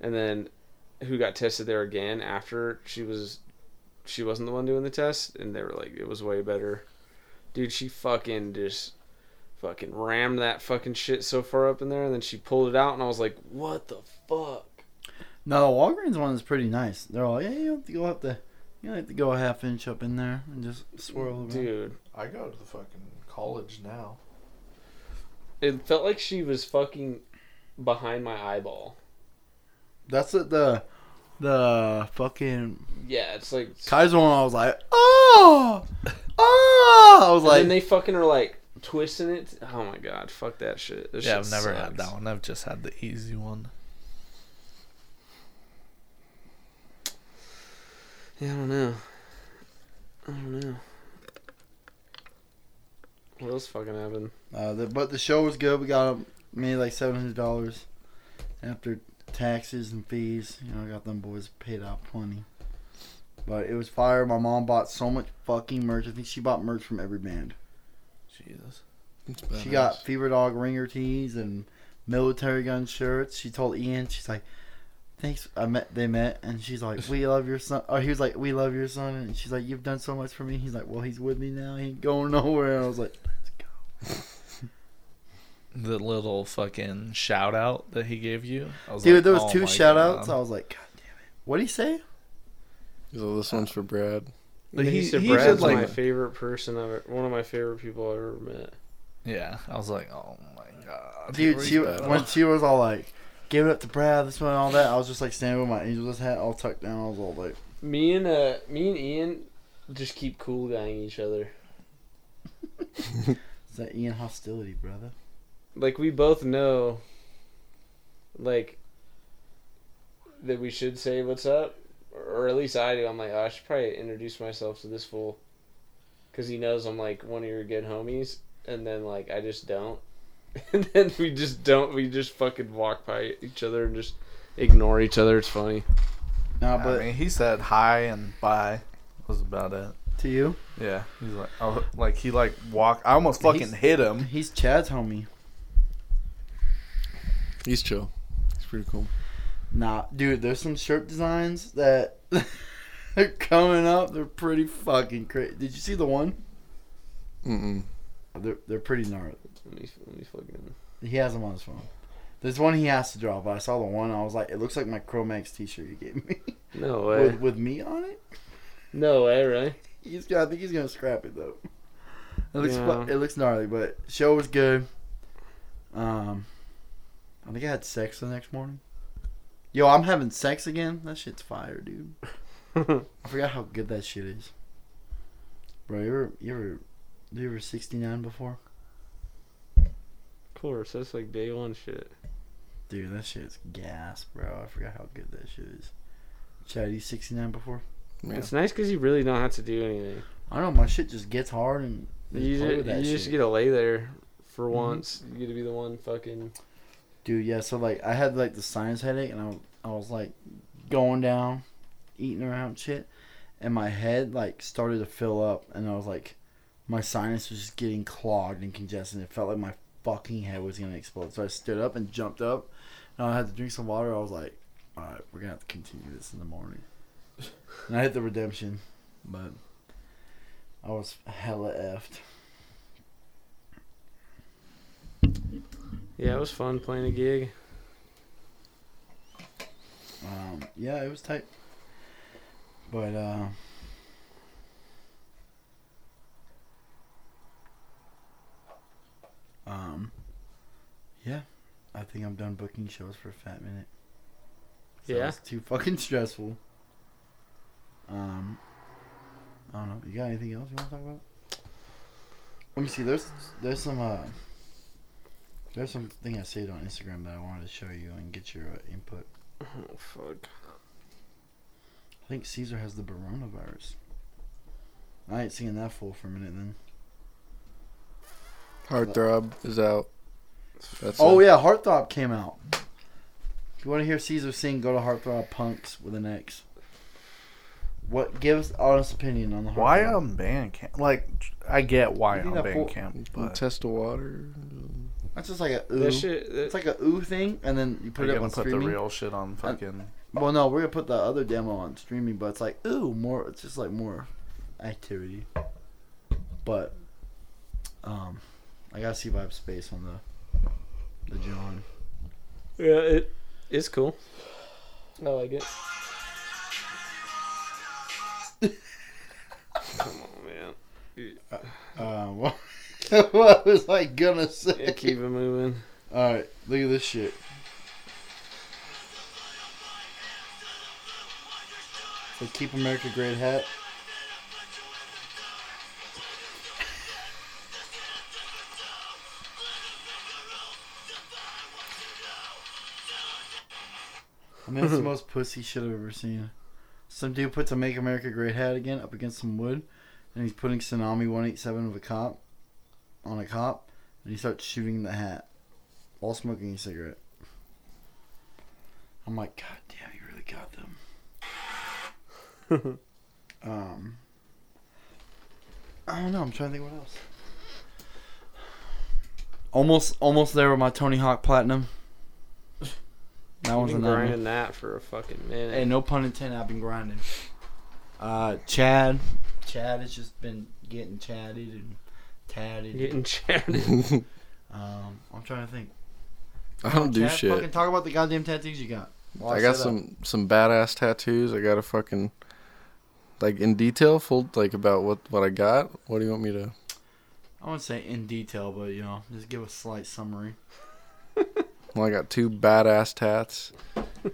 and then who got tested there again after she was she wasn't the one doing the test, and they were like, it was way better. Dude, she fucking just fucking rammed that fucking shit so far up in there, and then she pulled it out, and I was like, what the fuck? now The Walgreens one is pretty nice. They're all yeah. You have to go up the. You have to go a half inch up in there and just swirl around. Dude, I go to the fucking college now it felt like she was fucking behind my eyeball. That's what the the fucking Yeah, it's like. Kaiser one. I was like, oh, oh. I was and like, then they fucking are like twisting it. Oh my god, fuck that shit. That yeah shit I've never had that one I've just had the easy one Yeah, I don't know. I don't know. What else fucking happened? Uh, the, but the show was good. We got made like seven hundred dollars after taxes and fees. You know, I got them boys paid out plenty. But it was fire. My mom bought so much fucking merch. I think she bought merch from every band. Jesus She got Fever Dog ringer tees and Militarie Gun shirts. She told Ian, she's like, "Thanks." I met. They met, and she's like, "We love your son." Oh, he was like, "We love your son," and she's like, "You've done so much for me." He's like, "Well, he's with me now. He ain't going nowhere." And I was like, "Let's go." [laughs] the little fucking shout out that he gave you I was Dude, like, there was oh two my shout outs. I was like, God damn it. What did he say? So this one's for Brad. But he, he- said he Brad's did, like- my favorite person I've ever, one of my favorite people I've ever met. yeah I was like oh my god Dude, she, when she was all like, give it up to Brad, this one, all that, I was just like standing with my Angels hat all tucked down. I was all like, Me and uh, me and Ian just keep cool guying each other. [laughs] is that Ian hostility, brother? Like we both know like that we should say what's up, or at least I do. I'm like, oh, I should probably introduce myself to this fool, because he knows I'm like one of your good homies, and then like I just don't, [laughs] and then we just don't. We just fucking walk by each other and just ignore each other. It's funny. No, but I mean, he said hi and bye. Was about it. to you, Yeah, he's like, oh, like he like walk. I almost fucking He's- hit him. he's Chad's homie. He's chill. He's pretty cool. Nah, dude, there's some shirt designs that [laughs] are coming up. They're pretty fucking crazy. Did you see the one? Mm-mm. They're they're pretty gnarly. Let me let me fucking. He has them on his phone. There's one he has to draw, but I saw the one. I was like, it looks like my Chromax T-shirt you gave me [laughs] No way. with, with me on it. No way, right? He's got. I think he's gonna scrap it though. It looks. Yeah. It looks gnarly, but show was good. Um, I think I had sex the next morning. Yo, I'm having sex again. That shit's fire, dude. [laughs] I forgot how good that shit is. Bro, you ever you ever you ever 69 before? Of course, that's like day one shit. Dude, that shit's gas, bro. I forgot how good that shit is. Chad, you 69 before? Yeah. It's nice because you really don't have to do anything. I don't know. My shit just gets hard and You, play ju- with that you just shit. get to lay there for Mhm. once. You get to be the one fucking. Dude, yeah. So like, I had like the sinus headache, and I, was- I was like going down, eating around shit, and my head like started to fill up, and I was like, my sinus was just getting clogged and congested. It felt like my fucking head was gonna explode. So I stood up and jumped up, and I had to drink some water. I was like, all right, we're gonna have to continue this in the morning. And I hit the redemption, but I was hella effed. Yeah, it was fun playing a gig. Um, yeah, it was tight. But uh Um Yeah. I think I'm done booking shows for a fat minute. Yeah? It's too fucking stressful. Um I don't know. You got anything else you wanna talk about? Let me see, there's there's some uh there's something I saved on Instagram that I wanted to show you and get your uh, input. Oh fuck. I think Caesar has the coronavirus. I ain't seeing that fool for a minute then. Heartthrob is out. That's Oh it. yeah, Heartthrob came out. If you want to hear Caesar sing, go to Heartthrob Punks with an X. What? Give us honest opinion on the Heartthrob. Why on Bandcamp? Like, I get why You think on that Bandcamp, but Test the water. That's just like a ooh. Shit. That, It's like a ooh thing, and then you put it up gonna on put the real shit on fucking. Well, no, we're gonna put the other demo on streaming, but it's like ooh, more. It's just like more activity. But um, I gotta see if I have Space on the the John. yeah, it it's cool. I like it. Come on, man. Uh, [laughs] what, what was I gonna say? Yeah, keep it moving. All right, look at this shit. So keep America great hat. I mean, that's the [laughs] most pussy shit I've ever seen. Some dude puts a "Make America Great" hat again up against some wood, and he's putting Tsunami 187 of a cop on a cop, and he starts shooting the hat while smoking a cigarette. I'm like, God damn, you really got them. [laughs] um, I don't know. I'm trying to think what else. Almost, almost there with my Tony Hawk Platinum. That I've one's been a nightmare. grinding that for a fucking minute. Hey, no pun intended. I've been grinding. Uh, Chad, Chad has just been getting chatted and tatted. Getting chatted. [laughs] Um, I'm trying to think. I don't do Chad, shit. Fucking talk about the goddamn tattoos you got. While I got set up. some some badass tattoos. I got a fucking like in detail, full like about what what I got. What do you want me to? I wouldn't say in detail, but you know, just give a slight summary. [laughs] Well, I got two badass tats.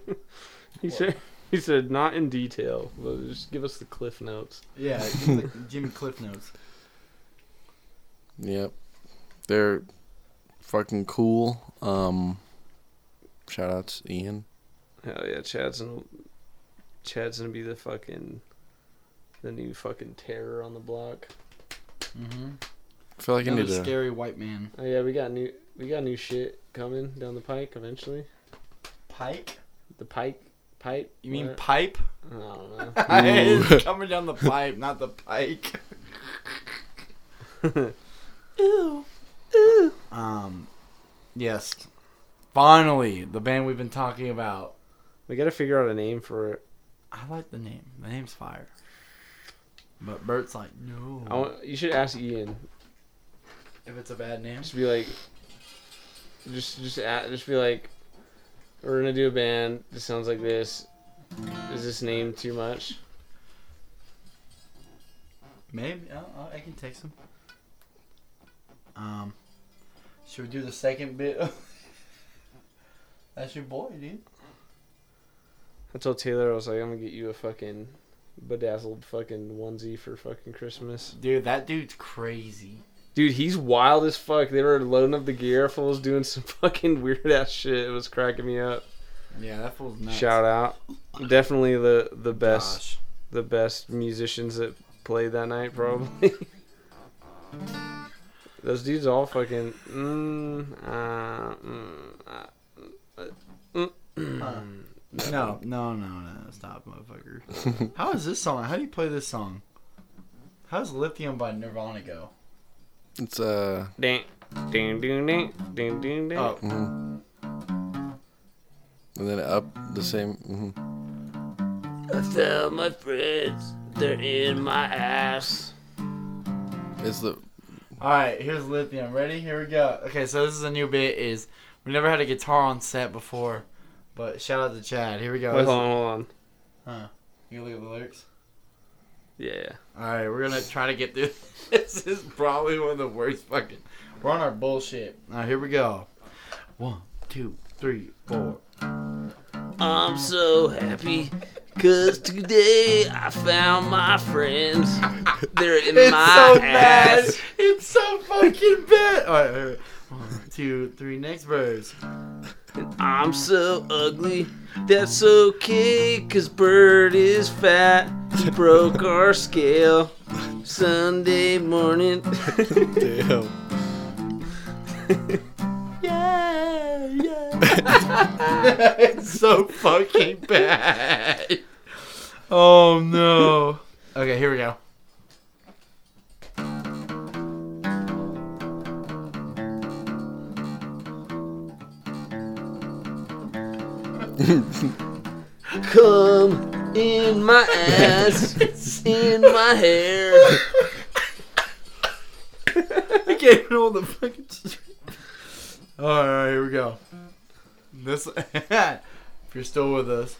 [laughs] he said. He said not in detail, but just give us the cliff notes. Yeah, give me the [laughs] Jimmy Cliff notes. Yep, they're fucking cool. Um, Shout outs Ian. Hell yeah, Chad's gonna Chad's gonna be the fucking the new fucking terror on the block. Mm-hmm. I feel like I Another need to. scary white man. Oh yeah, we got new we got new shit coming down the pike eventually. Pike? The pike pipe. You mean What? pipe? I don't know. [laughs] it's coming down the pipe, not the pike. [laughs] Ooh. Ooh. Um, yes. Finally, the band we've been talking about. we gotta figure out a name for it. I like the name. The name's fire. But Bert's like, no. I want, you should ask Ian. if it's a bad name. Just be like, just just a just be like, we're gonna do a band. This sounds like this. Is this name too much? Maybe. Oh, I can text him. Um, should we do the second bit? [laughs] That's your boy, dude. I told Taylor I was like, I'm gonna get you a fucking bedazzled fucking onesie for fucking Christmas. Dude, that dude's crazy. Dude, he's wild as fuck. They were loading up the gear. Fools doing some [laughs] fucking weird ass shit. It was cracking me up. Yeah, that fool's nuts. Shout out, definitely the the best Gosh. the best musicians that played that night probably. [laughs] Those dudes all fucking. Mm, uh, mm, uh, mm, Huh. No, no, no, no. Stop, motherfucker. [laughs] How is this song? How do you play this song? How does Lithium by Nirvana go? It's uh. Ding, ding, ding, ding, ding, ding, ding. Oh, mhm. And then up the same. hmm I found my friends. They're in my ass. It's the. all right. Here's Lithium. Ready? Here we go. Okay, so this is a new bit. Is we never had a guitar on set before, but shout out to Chad. Here we go. Wait, hold on, hold on. Huh? You look at the lyrics. Yeah. All right, we're gonna try to get through. [laughs] This is probably one of the worst fucking. We're on our bullshit. All right, here we go. One, two, three, four. I'm so happy because today I found my friends. They're in [laughs] It's my so ass. bad. It's so fucking bad. All right, all right. One, two, three. Next verse. I'm so ugly. That's okay, cause Bird is fat. He [laughs] broke our scale. Sunday morning. [laughs] Damn. [laughs] Yeah, yeah. it's so fucking bad. Oh no. Okay, here we go. [laughs] Come in my ass, in my hair. I can't even hold the fucking. All right, here we go. This, [laughs] if you're still with us.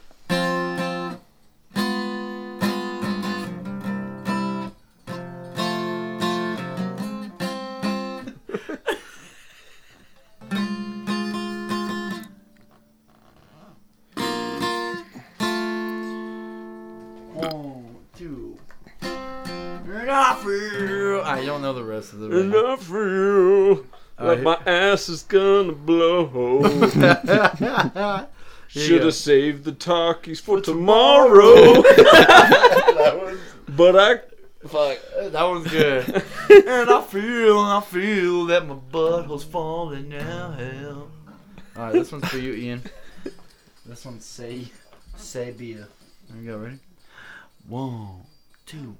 Know the rest of the. verse. Enough for you. All But right. my ass is gonna blow. [laughs] Should have saved the talkies for tomorrow. that was [laughs] [laughs] but I. Fuck. that one's good. and I feel, I feel that my butthole's falling now. Hell. All right, this one's for you, Ian. This one's say, say beer. There we go. Ready? One, two.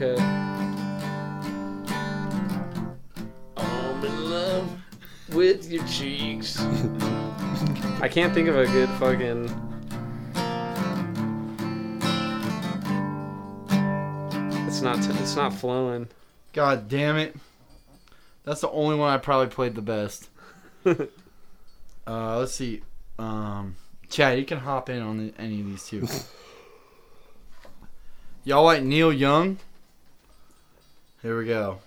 It's cut. I'm in love with your cheeks. I can't think of a good fucking. It's not. it's not flowing. God damn it. That's the only one I probably played the best. [laughs] uh, let's see. Um, Chad, you can hop in on the, any of these two. [laughs] Y'all like Neil Young? Here we go.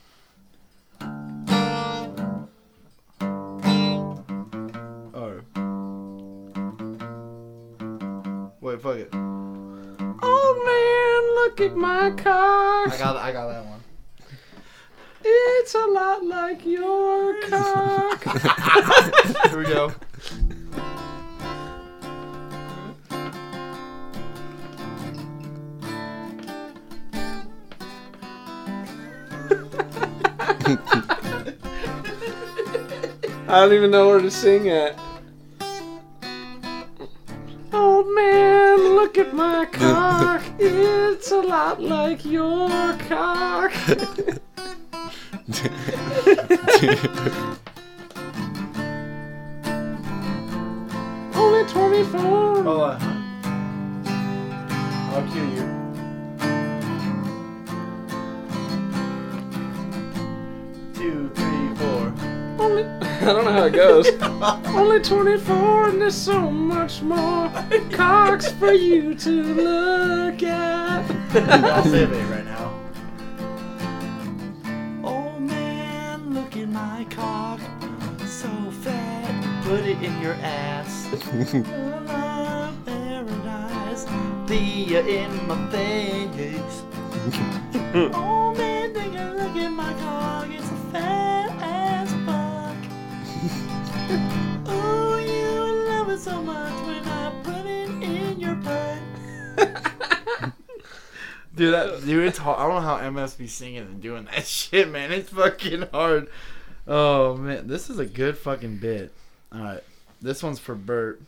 Oh. Wait, fuck it. Old man, look at my car. I got I got that one. It's a lot like your [laughs] car. Here we go. I don't even know where to sing at. Oh man, look at my [laughs] cock. It's a lot like your cock. [laughs] Only 24. Hold on. I'll cue you. [laughs] I don't know how it goes. [laughs] Only 24 and there's so much more cocks for you to look at. I'll [laughs] save it right now. Oh man, look at my cock. So fat. Put it in your ass. Love paradise. Be in my face. oh man, Dude, that dude, it's hard. I don't know how MS be singing and doing that [laughs] shit, man. It's fucking hard. Oh man, this is a good fucking bit. All right, this one's for Bert.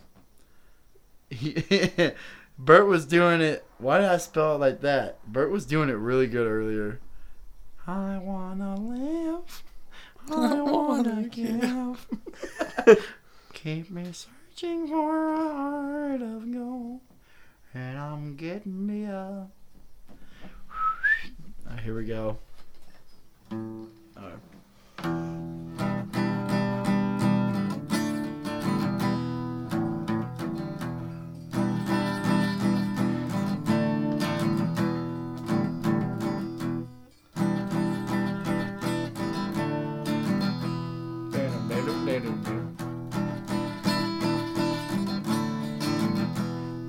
He, [laughs] Bert was doing it. Why did I spell it like that? Bert was doing it really good earlier. I wanna live. [laughs] I wanna give. Keep me searching for a heart of gold, and I'm getting me up. Here we go.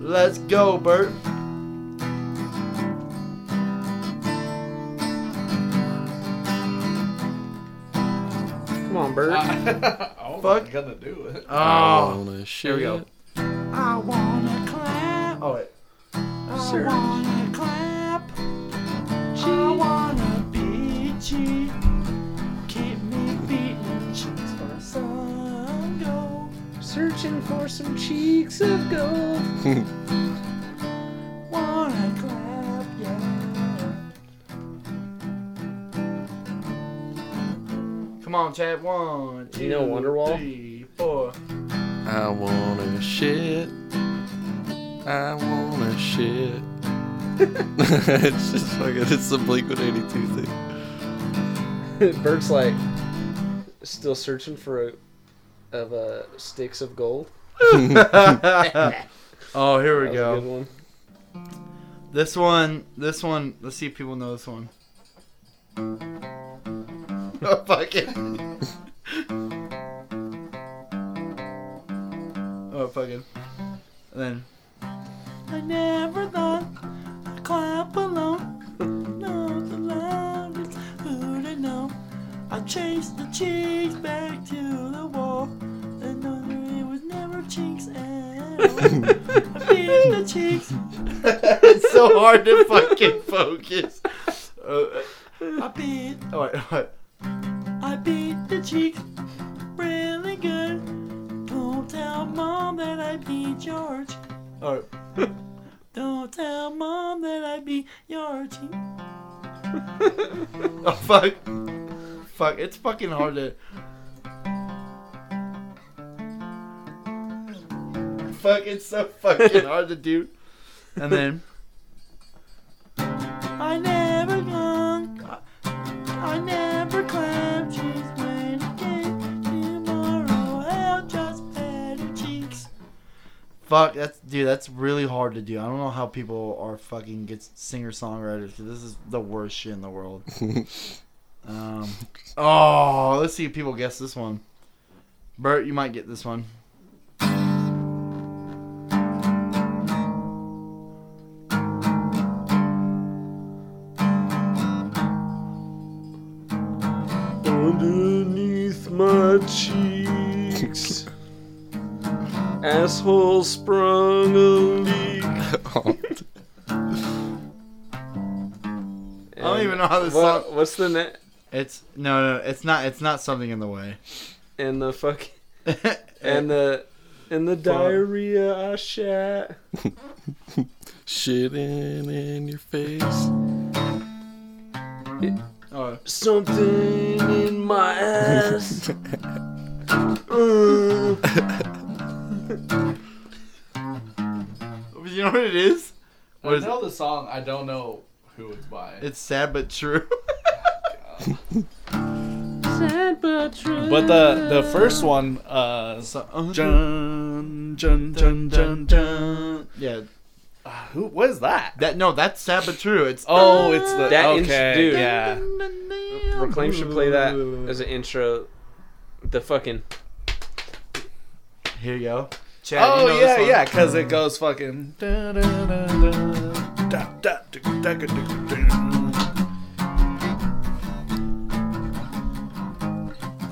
Let's go, Bert. Come on, [laughs] I was Fuck. gonna do it. Oh, Wanna here we go. I wanna clap. Oh wait. I wanna clap. I wanna beat you. Keep me beating cheeks for sun go. Searching for some cheeks of gold. [laughs] on, Chad. One, Do you know two, Wonderwall? three, four. I wanna shit. I wanna shit. [laughs] it's just fucking, it's the Blink 182 thing. [laughs] Bert's like still searching for a of uh, sticks of gold. [laughs] oh, here we That was a go. good one. This one, this one. Let's see if people know this one. Oh, fuck it. oh, fuck it. And then. I never thought I'd clap alone. No, the loudest who'd have known. I chased the cheeks back to the wall. And no, there was never cheeks at all. I beat the cheeks. [laughs] it's so hard to fucking focus. Uh, I beat. Oh, wait, wait. I beat the cheeks really good. Don't tell mom that I beat George. Oh. [laughs] Don't tell mom that I beat your [laughs] cheek. oh fuck. Fuck, it's fucking hard to. Fuck, it's so fucking [laughs] hard to do. And then. I never gone. I never Fuck, that's dude. That's really hard to do. I don't know how people are fucking get singer songwriters. This is the worst shit in the world. [laughs] um, oh, let's see if people guess this one. Bert, you might get this one. Asshole sprung a leak. [laughs] I don't even know how this What, song. what's the net? It's no, no, it's not. It's not something in the way. And the fucking [laughs] and the and the diarrhea I shat. [laughs] Shitting in your face. oh, Something in my ass. Uh, [laughs] you know what it is? What I is know the song. I don't know who it's by. It's sad but true. [laughs] sad but true. but the the first one, uh, So- uh, Jun Jun Jun Jun Jun. Yeah, Who? What is that? that no, that's sad but true. It's Oh, it's the That int- okay, dude. yeah. Reclaim should play that as an intro. The fucking here you go. Chad, oh you know yeah, yeah, because it goes fucking.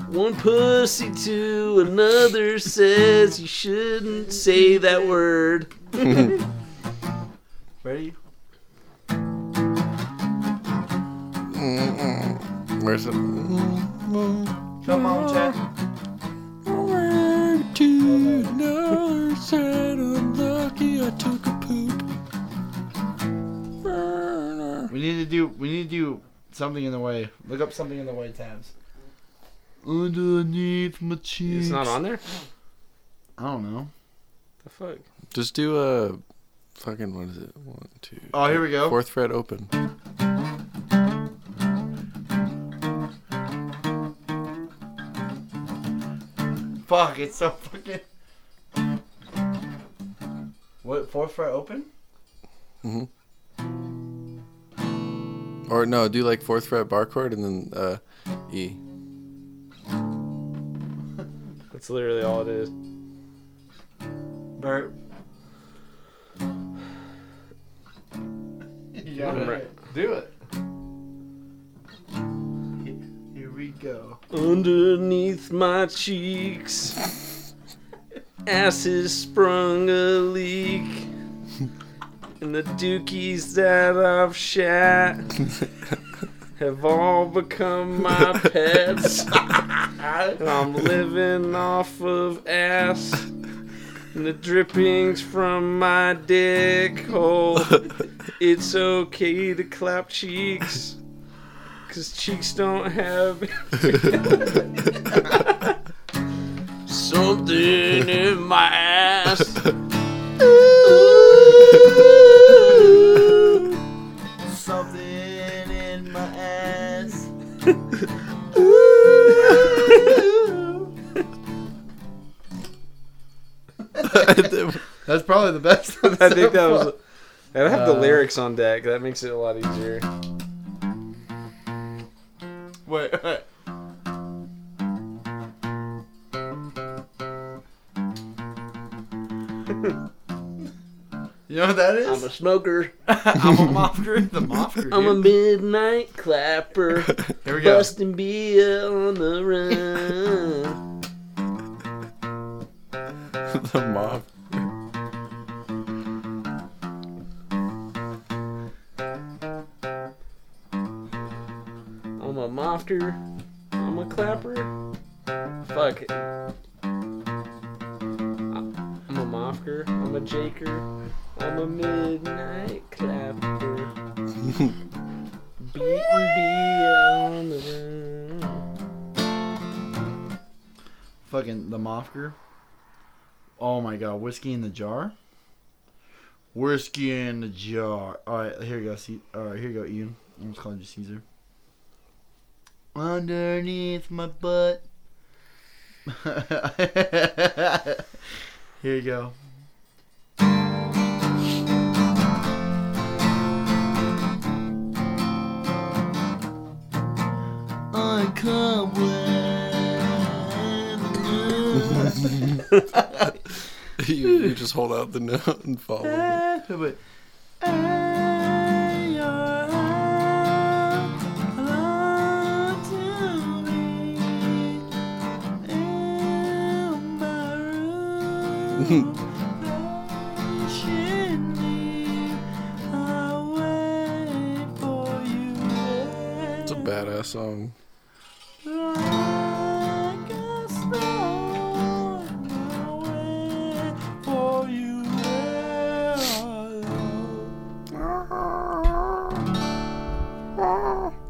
One pussy to another says you shouldn't say that word. Ready? Mm-mm. Where's it? Come on, Chad. To another side, unlucky I took a poop. We need to do. We need to do something in the way. Look up something in the way tabs. Underneath my cheeks. It's not on there. I don't know. The fuck. Just do a fucking what is it? One, two. Oh, here we go. Fourth fret open. Fuck! It's so fucking. What fourth fret open? Mm-hmm. Or no, do like fourth fret bar chord and then uh, E. [laughs] That's literally all it is. Bert. [laughs] yeah, right. Do it. We go. Underneath my cheeks, asses sprung a leak. And the dookies that I've shat have all become my pets. I'm living off of ass. And the drippings from my dick hole. It's okay to clap cheeks. Cause cheeks don't have [laughs] something in my ass. Something in my ass. [laughs] That's probably the best. I think that was. [laughs] far. I have the Uh, lyrics on deck. That makes it a lot easier. Wait, wait. You know what that I'm a smoker. [laughs] I'm a moffer. The moffer. I'm a midnight clapper. [laughs] Here we go. Busting beer on the run. [laughs] the mob. A mofter. I'm a clapper. Fuck it. I'm a mofker. I'm a jaker. I'm a midnight clapper. Fucking the moffer. Oh my god, whiskey in the jar. Whiskey in the jar. All right, here you go. See, all right, here you go, Ian. I'm just calling you Caesar. Underneath my butt. here you go. I come with [laughs] you, you just hold out the note and follow. it. [laughs] but It's a badass song.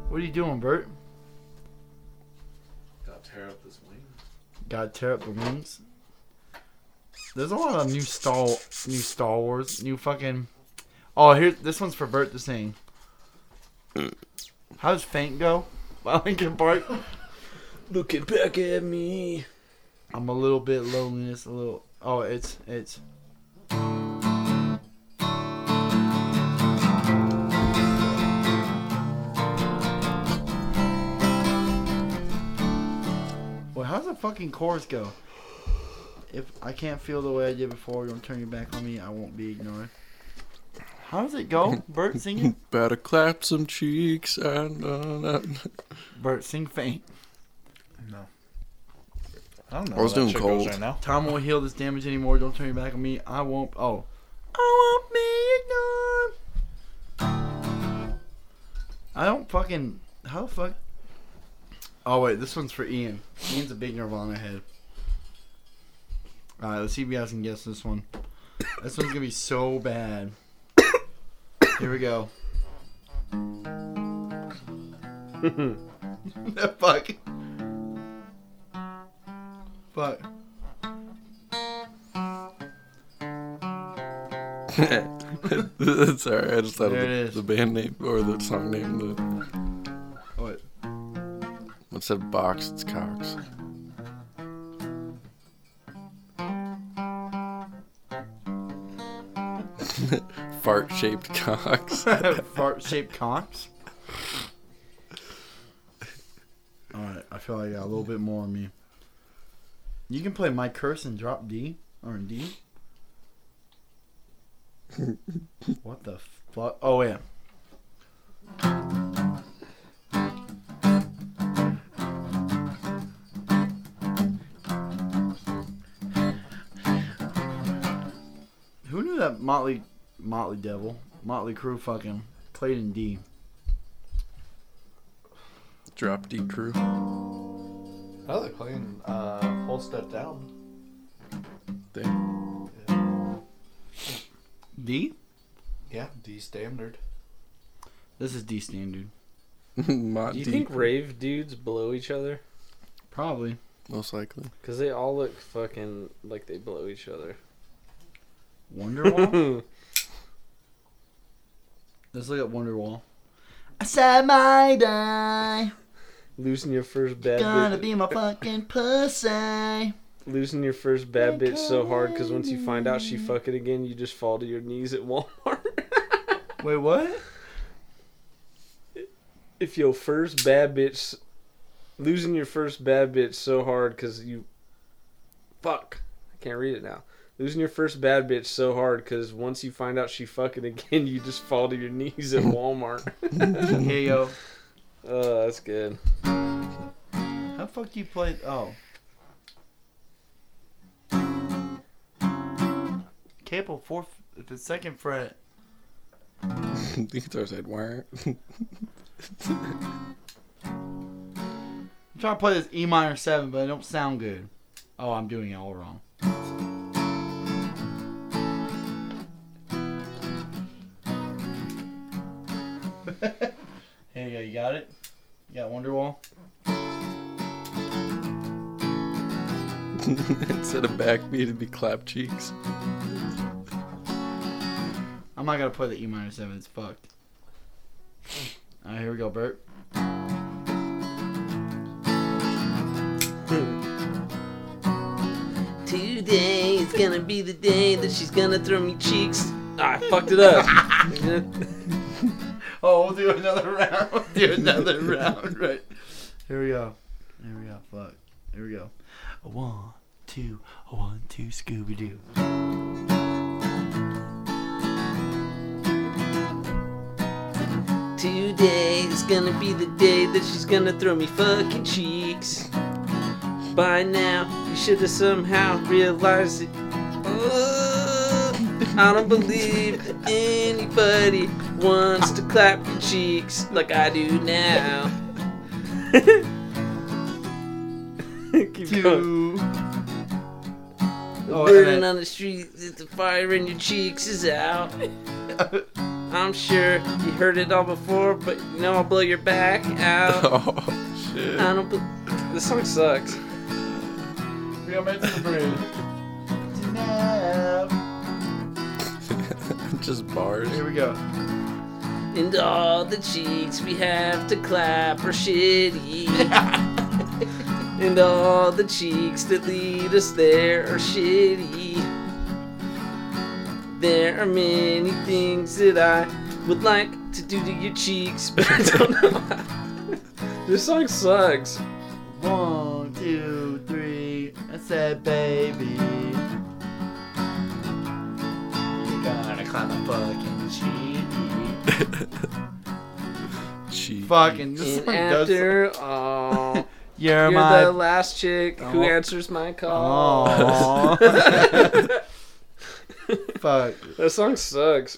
What are you doing, Bert? Gotta tear up this wing. Got to tear up the wings. There's a lot of new Star new Star Wars, new fucking. Oh, here this one's for Bert to sing. How does Faint go? By Linkin Park. Looking back at me. I'm a little bit loneliness, a little. Oh, it's it's. Well, how's the fucking chorus go? If I can't feel the way I did before, don't turn your back on me. I won't be ignored. How does it go? Bert [laughs] singing. Better clap some cheeks and uh, Bert sing faint. No. I don't know. I was doing cold. right now. Tom won't heal this damage anymore. Don't turn your back on me. I won't. Oh. I won't be ignored. I don't fucking. How the fuck? Oh, wait. This one's for Ian. Ian's a big Nirvana head. Alright, let's see if you guys can guess this one. This one's gonna be so bad. Here we go. [laughs] fuck. Fuck. [laughs] Sorry, I just thought There of the, the band name or the song name. The What? what's that box? It's Cox. [laughs] Fart shaped Cox. [laughs] Fart shaped cocks. Alright, I feel like I got a little bit more on me. You can play my curse and drop D or D. what the fuck? Oh yeah. Who knew that Motley Motley Devil, Motley Crew fucking played in D? Drop D crew. Oh, they're playing uh, Whole Step Down. Damn. D? Yeah, D standard. This is D standard. [laughs] Mott Do you D think crew, rave dudes blow each other? Probably. most likely. Because they all look fucking like they blow each other. Wonderwall? [laughs] Let's look at Wonderwall. I said my die. Losing your first bad bitch. Gonna bitch. be my fucking pussy. Losing your first bad bitch so hard because once you find out she fuck it again, you just fall to your knees at Walmart. [laughs] Wait, what? if your first bad bitch, losing your first bad bitch so hard because you, fuck, I can't read it now. Losing your first bad bitch so hard because once you find out she fucking again, you just fall to your knees at Walmart. [laughs] Here yo. Oh, that's good. How fuck do you play? Oh. Cable fourth, the second fret. [laughs] the guitar said wire. [laughs] I'm trying to play this E minor seven, but it don't sound good. Oh, I'm doing it all wrong. Here you go. You got it. You got Wonderwall. [laughs] Instead of backbeat, it'd be clap cheeks. I'm not gonna play the E minor seven. It's fucked. All right, here we go, Bert. Today is gonna be the day that she's gonna throw me cheeks. Ah, I fucked it up. [laughs] Oh, we'll do another [laughs] round. We'll do another [laughs] round. Right. Here we go. Here we go. Fuck. Here we go. A one, two, a one, two, Scooby Doo. Today is gonna be the day that she's gonna throw me fucking cheeks. By now, you should have somehow realized it. I don't believe that anybody wants to clap your cheeks like I do now. [laughs] Keep going. Two. Oh, Burning on the street, the fire in your cheeks is out. [laughs] I'm sure you heard it all before, but you know I'll blow your back out. [laughs] Oh shit. I don't. Be- this song sucks. We got back to the bridge. Just bars. Here we go. And all the cheeks we have to clap are shitty. [laughs] and all the cheeks that lead us there are shitty. There are many things that I would like to do to your cheeks, but I don't know how. [laughs] This song sucks. One, two, three. I said, baby. Gotta clap a fucking cheek. [laughs] Cheat. Fucking this And song does. after uh, all, [laughs] You're, you're my. the last chick who Oh. answers my call. Aww. [laughs] Fuck. That song sucks.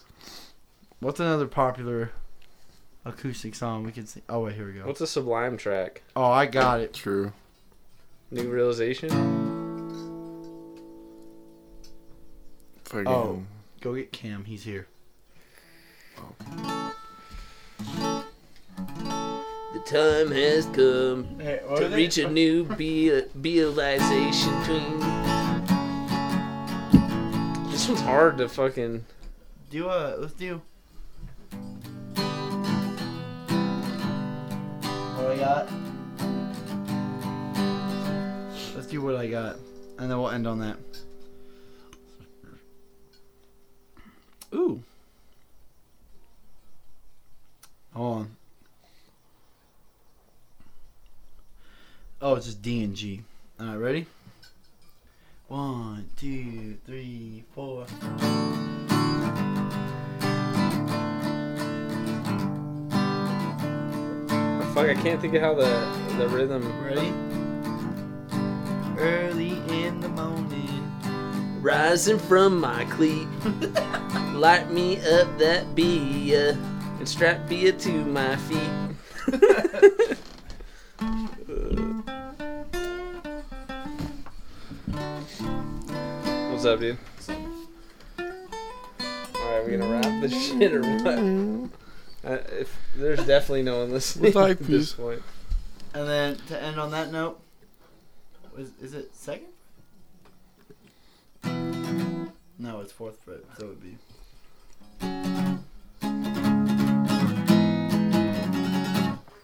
What's another popular acoustic song we can sing? Oh wait, here we go. What's a Sublime track? Oh, I got it. True. New Realization? Fucking. Oh. Go get Cam. He's here. The time has come Hey, to reach a new be- realization between. This one's hard to fucking. Do uh, let's do. What I got? Let's do what I got, and then we'll end on that. Ooh. Hold on. Oh, it's just D and G. All right, ready? One, two, three, four. Oh, fuck, I can't think of how the the rhythm. Ready? Early in the morning. Rising from my cleat, [laughs] light me up that beer and strap beer to my feet. [laughs] What's up, dude? Alright, we gonna wrap this [laughs] shit or what? Uh, if, there's definitely no one listening With at this point. And then to end on that note, is, is it second? No, it's fourth fret, so it would be.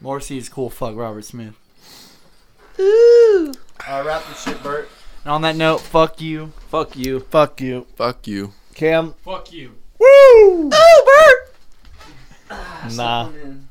Morrissey is cool. Fuck Robert Smith. Ooh. Alright, wrap this shit, Bert. And on that note, fuck you. Fuck you. Fuck you. Fuck you. Cam. Fuck you. Woo! Oh, Bert! Ah, nah. Something in.